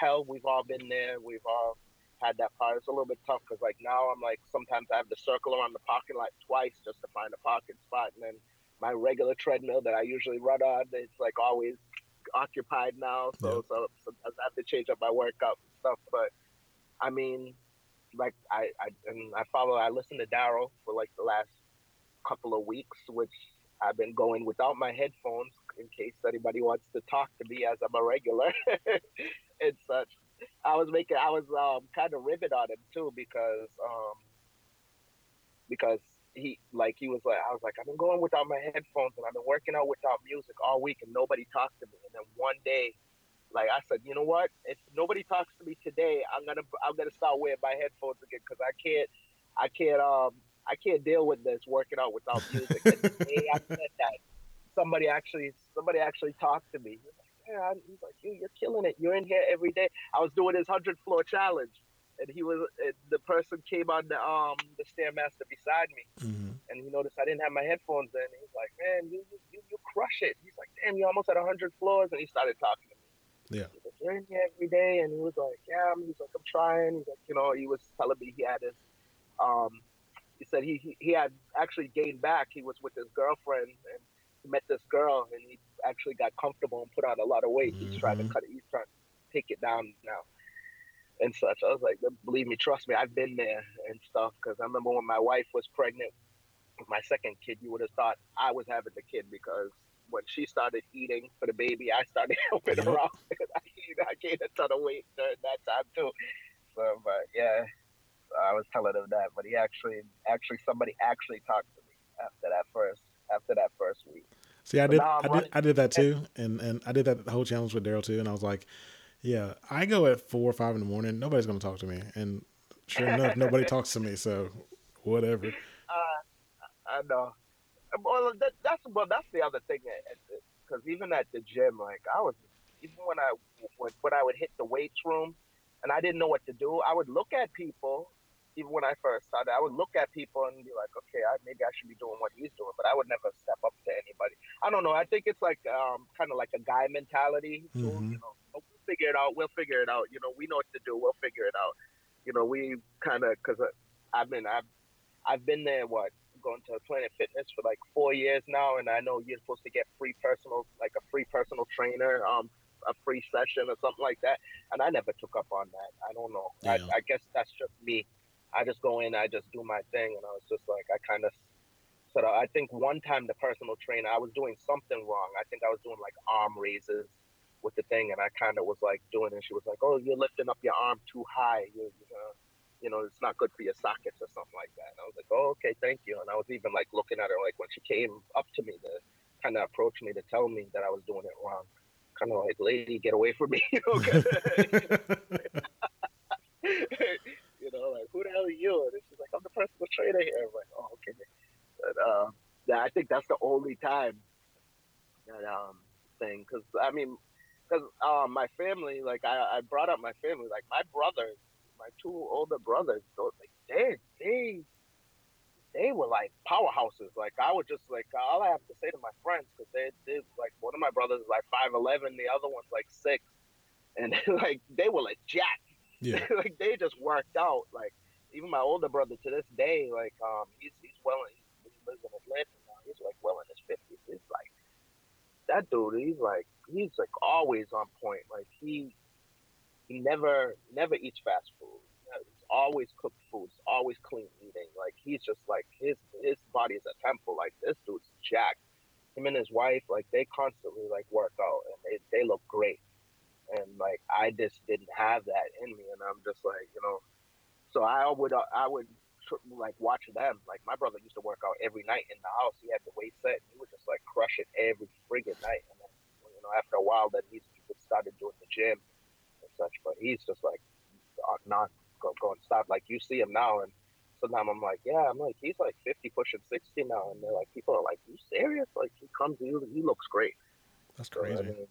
hell, we've all been there. We've all had that part. It's a little bit tough because like now I'm like sometimes I have to circle around the parking lot twice just to find a parking spot, and then my regular treadmill that I usually run on, it's like always occupied now. So Yeah. so sometimes I have to change up my workout and stuff. But I mean, like I, I and I follow I listen to Daryl for like the last couple of weeks, which I've been going without my headphones in case anybody wants to talk to me as I'm a regular and such. I was making I was um kind of ribbed on him too because um because he like he was like I was like I've been going without my headphones and I've been working out without music all week and nobody talked to me and then one day like I said, you know what? If nobody talks to me today, I'm gonna I'm gonna start wearing my headphones again because I can't I can't um I can't deal with this working out without music. and the day I said that, somebody actually somebody actually talked to me. Like, yeah, he's like, you, you're killing it. You're in here every day. I was doing his hundred floor challenge, and he was the person came on the um the stairmaster beside me, hmm and he noticed I didn't have my headphones in. He's like, man, you you, you crush it. He's like, damn, you almost at hundred floors, and he started talking to me. Yeah. He's like, you're in here every day, and he was like, yeah. He's like, I'm trying. He's like, you know, he was telling me he had his, um, he said he he, he had actually gained back. He was with his girlfriend and he met this girl, and he actually got comfortable and put on a lot of weight. He's trying to Mhm. cut it. He's trying to take it down now. And such. I was like, believe me, trust me, I've been there and stuff. Because I remember when my wife was pregnant with my second kid, you would have thought I was having the kid because when she started eating for the baby, I started helping her out. I gained, I gained a ton of weight during that time too. So, but yeah, I was telling him that. But he actually, actually, somebody actually talked to me after that first, after that first week. See, I But did, did, running- I did that too, and and I did that the whole challenge with Daryl too, and I was like, yeah, I go at four or five in the morning. Nobody's gonna talk to me, and sure enough, nobody talks to me. So whatever. Uh, I know. Well, that, that's well, that's the other thing, eh, eh, because even at the gym, like I was, even when I when, when I would hit the weights room, and I didn't know what to do, I would look at people. Even when I first started, I would look at people and be like, okay, I, maybe I should be doing what he's doing, but I would never step up to anybody. I don't know. I think it's like um, kind of like a guy mentality. too, Mhm. You know, "Oh, we'll figure it out. We'll figure it out. You know, we know what to do. We'll figure it out. You know, we kind of because I've been I've I've been there what going to Planet Fitness for like four years now, and I know you're supposed to get free personal like a free personal trainer, um, a free session or something like that, and I never took up on that. I don't know. Yeah. I, I guess that's just me. I just go in, I just do my thing, and I was just like I kind of. So I think one time the personal trainer, I was doing something wrong. I think I was doing like arm raises with the thing, and I kind of was like doing it. She was like, "Oh, you're lifting up your arm too high. You're, you're gonna, you know, it's not good for your sockets or something like that." And I was like, "Oh, okay, thank you." And I was even like looking at her like when she came up to me to kind of approach me to tell me that I was doing it wrong. Kind of like, "Lady, get away from me!" you know, you know, like who the hell are you? And she's like, I'm the personal trainer here. I'm like, oh, okay. But, uh, yeah, I think that's the only time that um thing, because I mean, because um my family, like I, I brought up my family, like my brothers, my two older brothers, those like they they they were like powerhouses. Like I would just like all I have to say to my friends because they did like one of my brothers is like five eleven, the other one's like six, and like they were like jacked. Yeah. like they just worked out. Like even my older brother to this day, like um, he's he's well, he, lives in Atlanta now. He's like well in his fifties. He's like that dude, he's like he's like always on point. Like he he never never eats fast food. He's always cooked foods, always clean eating. Like he's just like his his body is a temple. Like this dude's jacked. Him and his wife, like they constantly like work out and they, they look great. And like I just didn't have that in me, and I'm just like you know, so I would uh, I would like watch them. Like my brother used to work out every night in the house. He had the weight set. And he would just like crush it every friggin' night. And then you know after a while, then he started doing the gym and such. But he's just like uh, not go, going stop. Like you see him now, and sometimes I'm like, yeah, I'm like he's like 50 pushing 60 now, and they're like people are like, you serious? Like he comes, he, he looks great. That's So, I crazy. mean,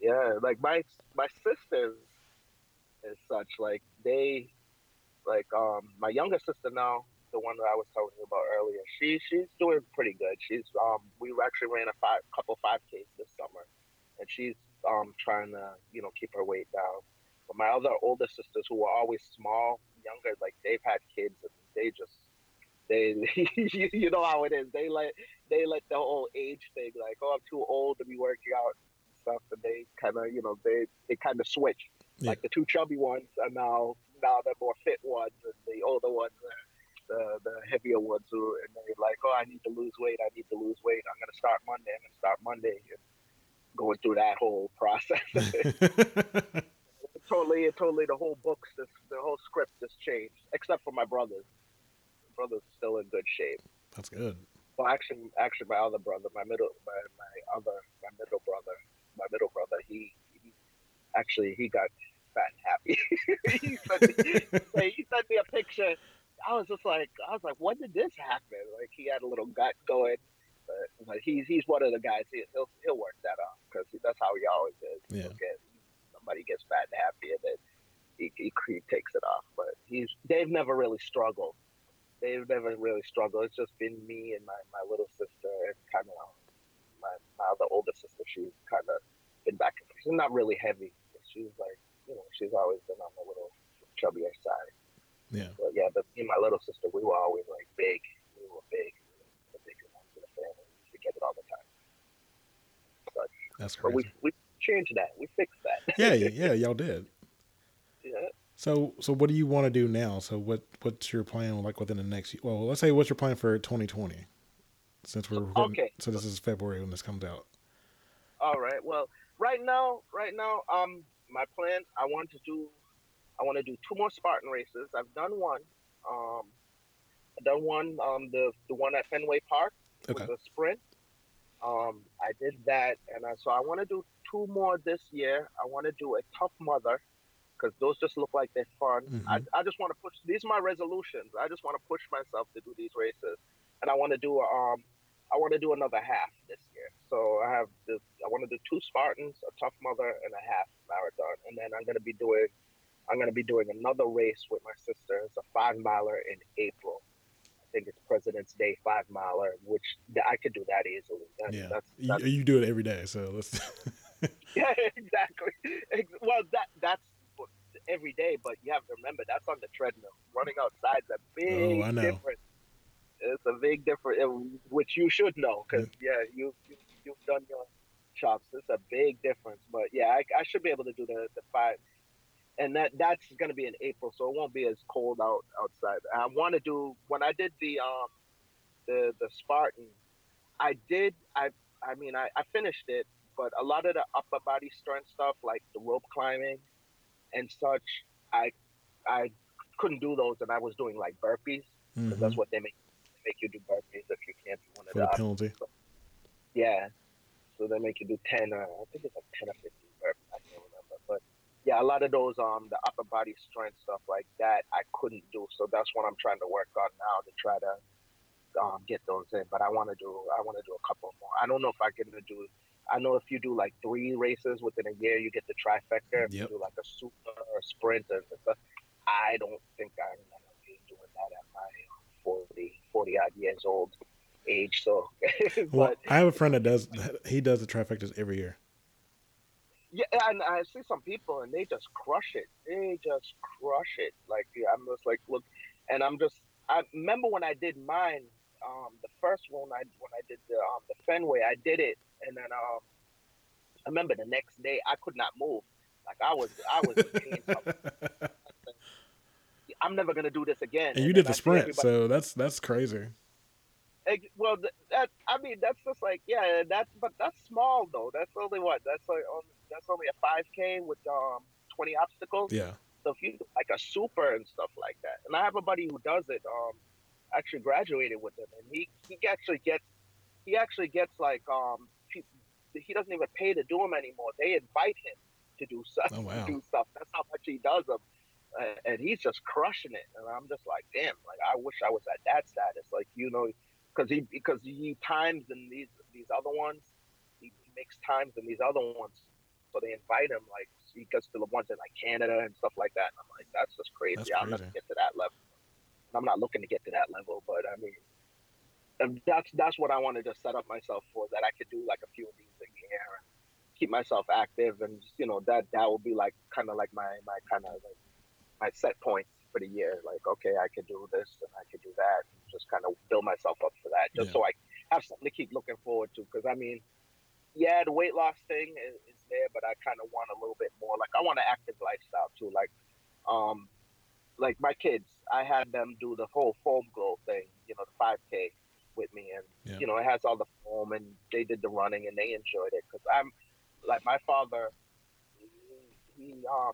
yeah, like my my sisters as such, like they like um my younger sister now, the one that I was telling you about earlier, she she's doing pretty good. She's um we actually ran a five couple five Ks this summer and she's um trying to, you know, keep her weight down. But my other older sisters who were always small, younger, like they've had kids and they just they you, you know how it is. They let they let the whole age thing like, oh I'm too old to be working out stuff and they kinda you know, they they kinda switch. Yeah. Like the two chubby ones are now now the more fit ones and the older ones are the the heavier ones who and they're like, Oh, I need to lose weight, I need to lose weight, I'm gonna start Monday, I'm gonna start Monday and going through that whole process. totally totally the whole books this the whole script just changed. Except for my brothers. My brother's still in good shape. That's good. Well, actually, actually, my other brother, my middle, my, my other, my middle brother, my middle brother, he, he actually he got fat and happy. he, sent me, he sent me a picture. I was just like, I was like, when did this happen? Like he had a little gut going, but, but he's he's one of the guys. He, he'll he'll work that out because that's how he always is. Yeah. Get somebody gets fat and happy, and then he, he, he takes it off. But he's they've never really struggled they've never really struggled. It's just been me and my, my little sister and kind of my, my other older sister. She's kind of been back and forth. She's not really heavy. She's like, you know, she's always been on the little chubbier side. Yeah. But yeah, but me and my little sister, we were always like big. We were big. We were the bigger ones in the family. We used to get it all the time. But, That's but we, we changed that. We fixed that. yeah, yeah, yeah, y'all did. yeah. So, so what do you want to do now? So, what what's your plan like within the next? Well, let's say what's your plan for 2020? Since we're recording, Okay. so this is February when this comes out. All right. Well, right now, right now, um, my plan, I want to do, I want to do two more Spartan races. I've done one. Um, I've done one. Um, the the one at Fenway Park Okay. was a sprint. Um, I did that, and I, so I want to do two more this year. I want to do a Tough Mudder because those just look like they're fun. I, I just want to push. These are my resolutions. I just want to push myself to do these races, and I want to do a, um, I want to do another half this year. So I have this. I want to do two Spartans, a Tough Mudder, and a half marathon, and then I'm going to be doing. I'm going to be doing another race with my sister. It's a five miler in April. I think it's President's Day five miler, which I could do that easily. That, Yeah, that's, you, that's you do it every day. So let's. yeah, exactly. Well, that that's every day, but you have to remember that's on the treadmill. Running outside's a big Oh, I know. difference. It's a big difference, uh, which you should know because yeah, you, you you've done your chops. It's a big difference, but yeah, I, I should be able to do the the five, and that that's going to be in April, so it won't be as cold out outside. I want to do when I did the um the the Spartan, I did I I mean I, I finished it, but a lot of the upper body strength stuff like the rope climbing and such, I I couldn't do those, and I was doing like burpees because that's Mhm. what they make make you do burpees if you can't do one of For the the penalty. yeah. So they make you do ten. Uh, I think it's like ten or fifteen burpees. I can't remember, but yeah, a lot of those um the upper body strength stuff like that I couldn't do. So that's what I'm trying to work on now to try to um get those in. But I want to do I want to do a couple more. I don't know if I can do. I know if you do like three races within a year, you get the trifecta. If Yep. you do like a super or a sprint or stuff, I don't think I'm gonna be doing that at my 40, 40 odd years old age. So, Well, I have a friend that does. He does the trifectas every year. Yeah, and I see some people and they just crush it. They just crush it. Like yeah, I'm just like look, and I'm just. I remember when I did mine, um, the first one I when I did the um, the Fenway, I did it, and then um, I remember the next day I could not move. Like I was I was in pain. I'm never gonna do this again. And you did the sprint, so that's that's crazy. Well, that I mean, that's just like yeah, that's but that's small though. That's only what that's like that's only a 5K with um 20 obstacles. Yeah. So if you like a super and stuff like that, and I have a buddy who does it. Um, actually graduated with him, and he he actually gets he actually gets like um he he doesn't even pay to do them anymore. They invite him to do stuff. Oh, wow. do stuff. That's how much he does them, and he's just crushing it. And I'm just like, damn, like I wish I was at that status. Like you know, because he because he times in these these other ones, he, he makes times in these other ones, so they invite him like he gets to the ones in like Canada and stuff like that. And I'm like, that's just crazy. That's crazy. I'm not get to that level. I'm not looking to get to that level, but I mean, and that's that's what I want to just set up myself for that I could do like a few of these a year keep myself active and just, you know that that would be like kind of like my my kind of like my set points for the year like okay I could do this and I could do that just kind of build myself up for that just yeah. so I have something to keep looking forward to because I mean yeah the weight loss thing is, is there but I kind of want a little bit more like I want an active lifestyle too like um like my kids I had them do the whole foam glow thing you know the 5k with me, and yeah. you know it has all the foam, and they did the running, and they enjoyed it because I'm like my father. He, he um,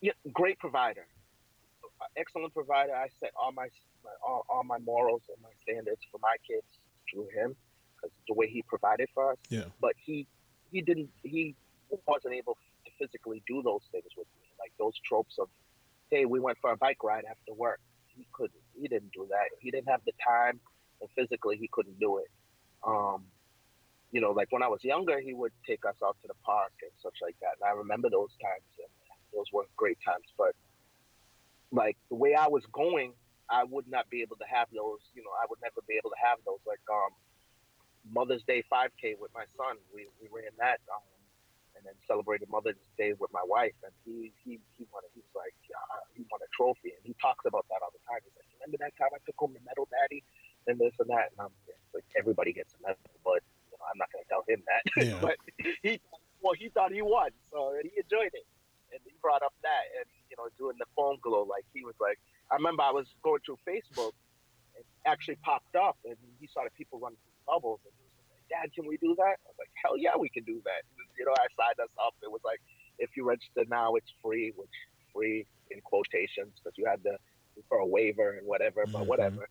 yeah, great provider, excellent provider. I set all my, my all, all my morals and my standards for my kids through him because the way he provided for us. Yeah. But he he didn't he wasn't able to physically do those things with me, like those tropes of, hey, we went for a bike ride after work he couldn't. He didn't do that. He didn't have the time, and physically he couldn't do it. Um, you know, like when I was younger, he would take us out to the park and such like that. And I remember those times, and those were great times. But like the way I was going, I would not be able to have those. You know, I would never be able to have those. Like um, Mother's Day 5K with my son, we we ran that. Um, and then celebrated Mother's Day with my wife, and he he he wanted he was like uh, he won a trophy, and he talks about that all the time. He's like, remember that time I took home the medal, Daddy, and this and that, and I'm like, everybody gets a medal, but you know, I'm not going to tell him that. Yeah. but he well, he thought he won, so he enjoyed it, and he brought up that, and you know, doing the foam glow, like he was like, I remember I was going through Facebook, and actually popped up, and he saw the people running through bubbles, and Dad, can we do that? I was like, hell yeah, we can do that. You know, I signed us up. It was like, if you register now, it's free, which free in quotations because you had to for a waiver and whatever, but mm-hmm. whatever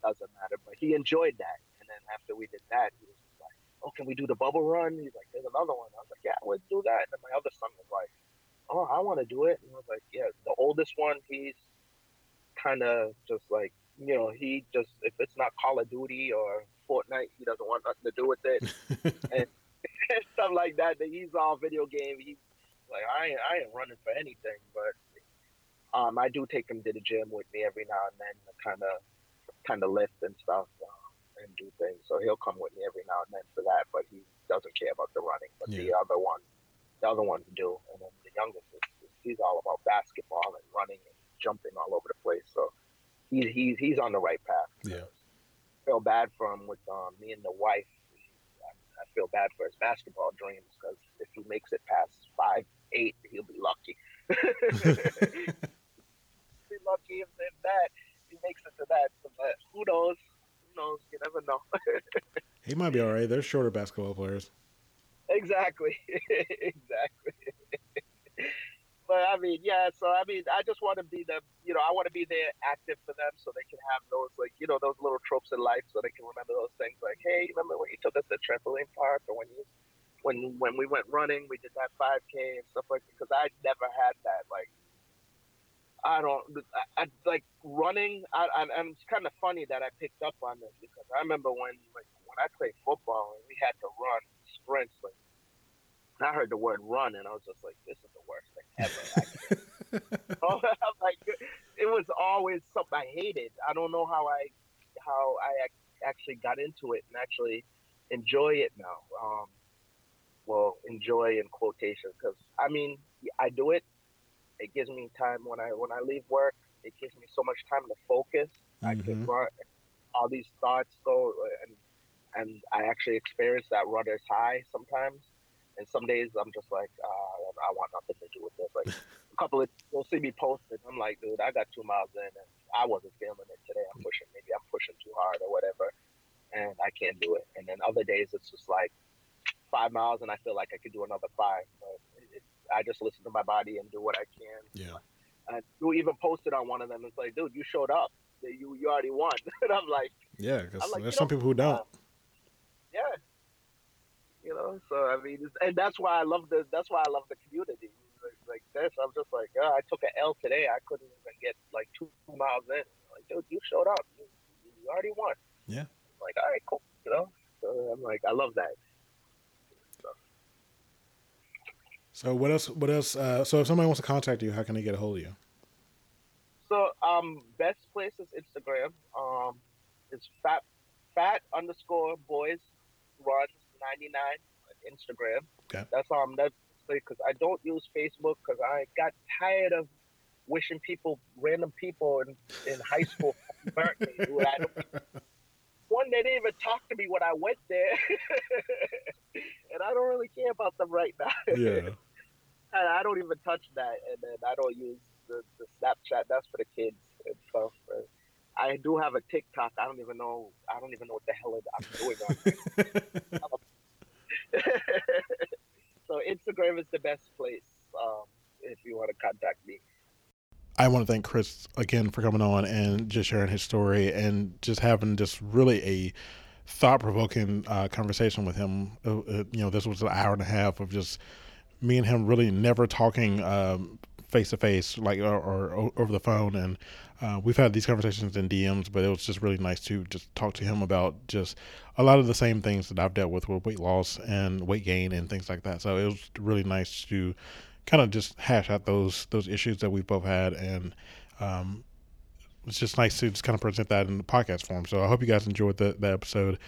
doesn't matter. But he enjoyed that, and then after we did that, he was like, "Oh, can we do the bubble run?" He's like, "There's another one." I was like, "Yeah, let's do that." And my other son was like, "Oh, I want to do it," and I was like, "Yeah." The oldest one, he's kind of just like you know, he just if it's not Call of Duty or Fortnite. He doesn't want nothing to do with it, and, stuff like that. That he's all video game. He's like, I ain't, I ain't running for anything, but um, I do take him to the gym with me every now and then to kind of, kind of lift and stuff um, and do things. So he'll come with me every now and then for that, but he doesn't care about the running. But yeah. the other one, the other ones do, and then the youngest is, is he's all about basketball and running and jumping all over the place. So he's he's he's on the right path. Yeah feel bad for him with um, me and the wife. I, feel bad for his basketball dreams because if he makes it past five eight, he'll be lucky. be lucky if, if that he makes it to that. But who knows? Who knows? You never know. he might be all right. They're shorter basketball players. Exactly. exactly. But I mean, yeah. So I mean, I just want to be the, you know, I want to be there active for them, so they can have those like, you know, those little tropes in life, so they can remember those things. Like, hey, remember when you took us to trampoline park, or when you, when when we went running, we did that 5K and stuff like that. Because I never had that. Like, I don't, I, I like running. I, I, and it's kind of funny that I picked up on this because I remember when like when I played football and we had to run sprints like I heard the word run and I was just like, this is the worst thing ever. oh, like it was always something I hated. I don't know how I how I actually got into it and actually enjoy it now. Um, well, enjoy in quotation because I mean I do it. It gives me time when I when I leave work. It gives me so much time to focus. Mm-hmm. I can run all these thoughts go and and I actually experience that runner's high sometimes. And some days I'm just like, uh, I want nothing to do with this. Like a couple of you'll see me posted. I'm like, dude, I got two miles in and I wasn't feeling it today. I'm pushing, maybe I'm pushing too hard or whatever, and I can't do it. And then other days it's just like five miles and I feel like I could do another five. But it, it, I just listen to my body and do what I can. Yeah. And you even posted on one of them. It's like, dude, you showed up. You you already won. and I'm like, Yeah, because like, there's some people who don't. yeah. You know, so I mean, it's, and that's why I love the that's why I love the community. Like, this, I'm just like, oh, I took an L today. I couldn't even get like two miles in. Like, dude, you showed up. You, you already won. Yeah. I'm like, all right, cool. You know, so I'm like, I love that. So what else? What else? Uh, so if somebody wants to contact you, how can they get a hold of you? So um, best place is Instagram. Um, it's fat fat underscore boys runs ninety nine on Instagram. Okay. That's um that's because I don't use Facebook because I got tired of wishing people random people in, in high school burnt me. I One, they didn't even talk to me when I went there, and I don't really care about them right now. Yeah. And I don't even touch that, and then I don't use the, the Snapchat. That's for the kids and stuff. And I do have a TikTok. I don't even know. I don't even know what the hell I'm doing on. so Instagram is the best place um, if you want to contact me. I want to thank Chris again for coming on and just sharing his story and just having just really a thought provoking uh, conversation with him. Uh, uh, you know, this was an hour and a half of just me and him really never talking face to face, like or, or, over the phone. And uh, we've had these conversations in DMs, but it was just really nice to just talk to him about just a lot of the same things that I've dealt with with weight loss and weight gain and things like that. So it was really nice to kind of just hash out those those issues that we've both had and um, it's just nice to just kind of present that in the podcast form. So I hope you guys enjoyed the, the episode.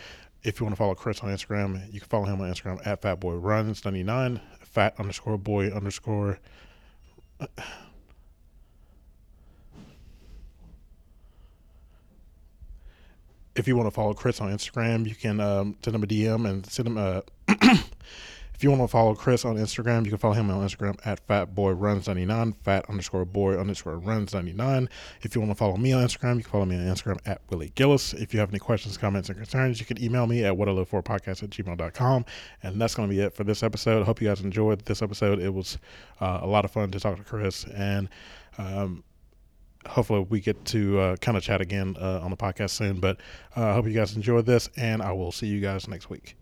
If you want to follow Chris on Instagram, you can follow him on Instagram at fatboyruns99, fat underscore boy underscore. If you want to follow Chris on Instagram, you can um, send him a DM and send him a. If you want to follow Chris on Instagram, you can follow him on Instagram at fatboyruns99, fat underscore boy underscore runs99. If you want to follow me on Instagram, you can follow me on Instagram at Willie Gillis. If you have any questions, comments, and concerns, you can email me at what I live for podcast at gmail.com. And that's going to be it for this episode. I hope you guys enjoyed this episode. It was uh, a lot of fun to talk to Chris. And um, hopefully we get to uh, kind of chat again uh, on the podcast soon. But uh, I hope you guys enjoyed this, and I will see you guys next week.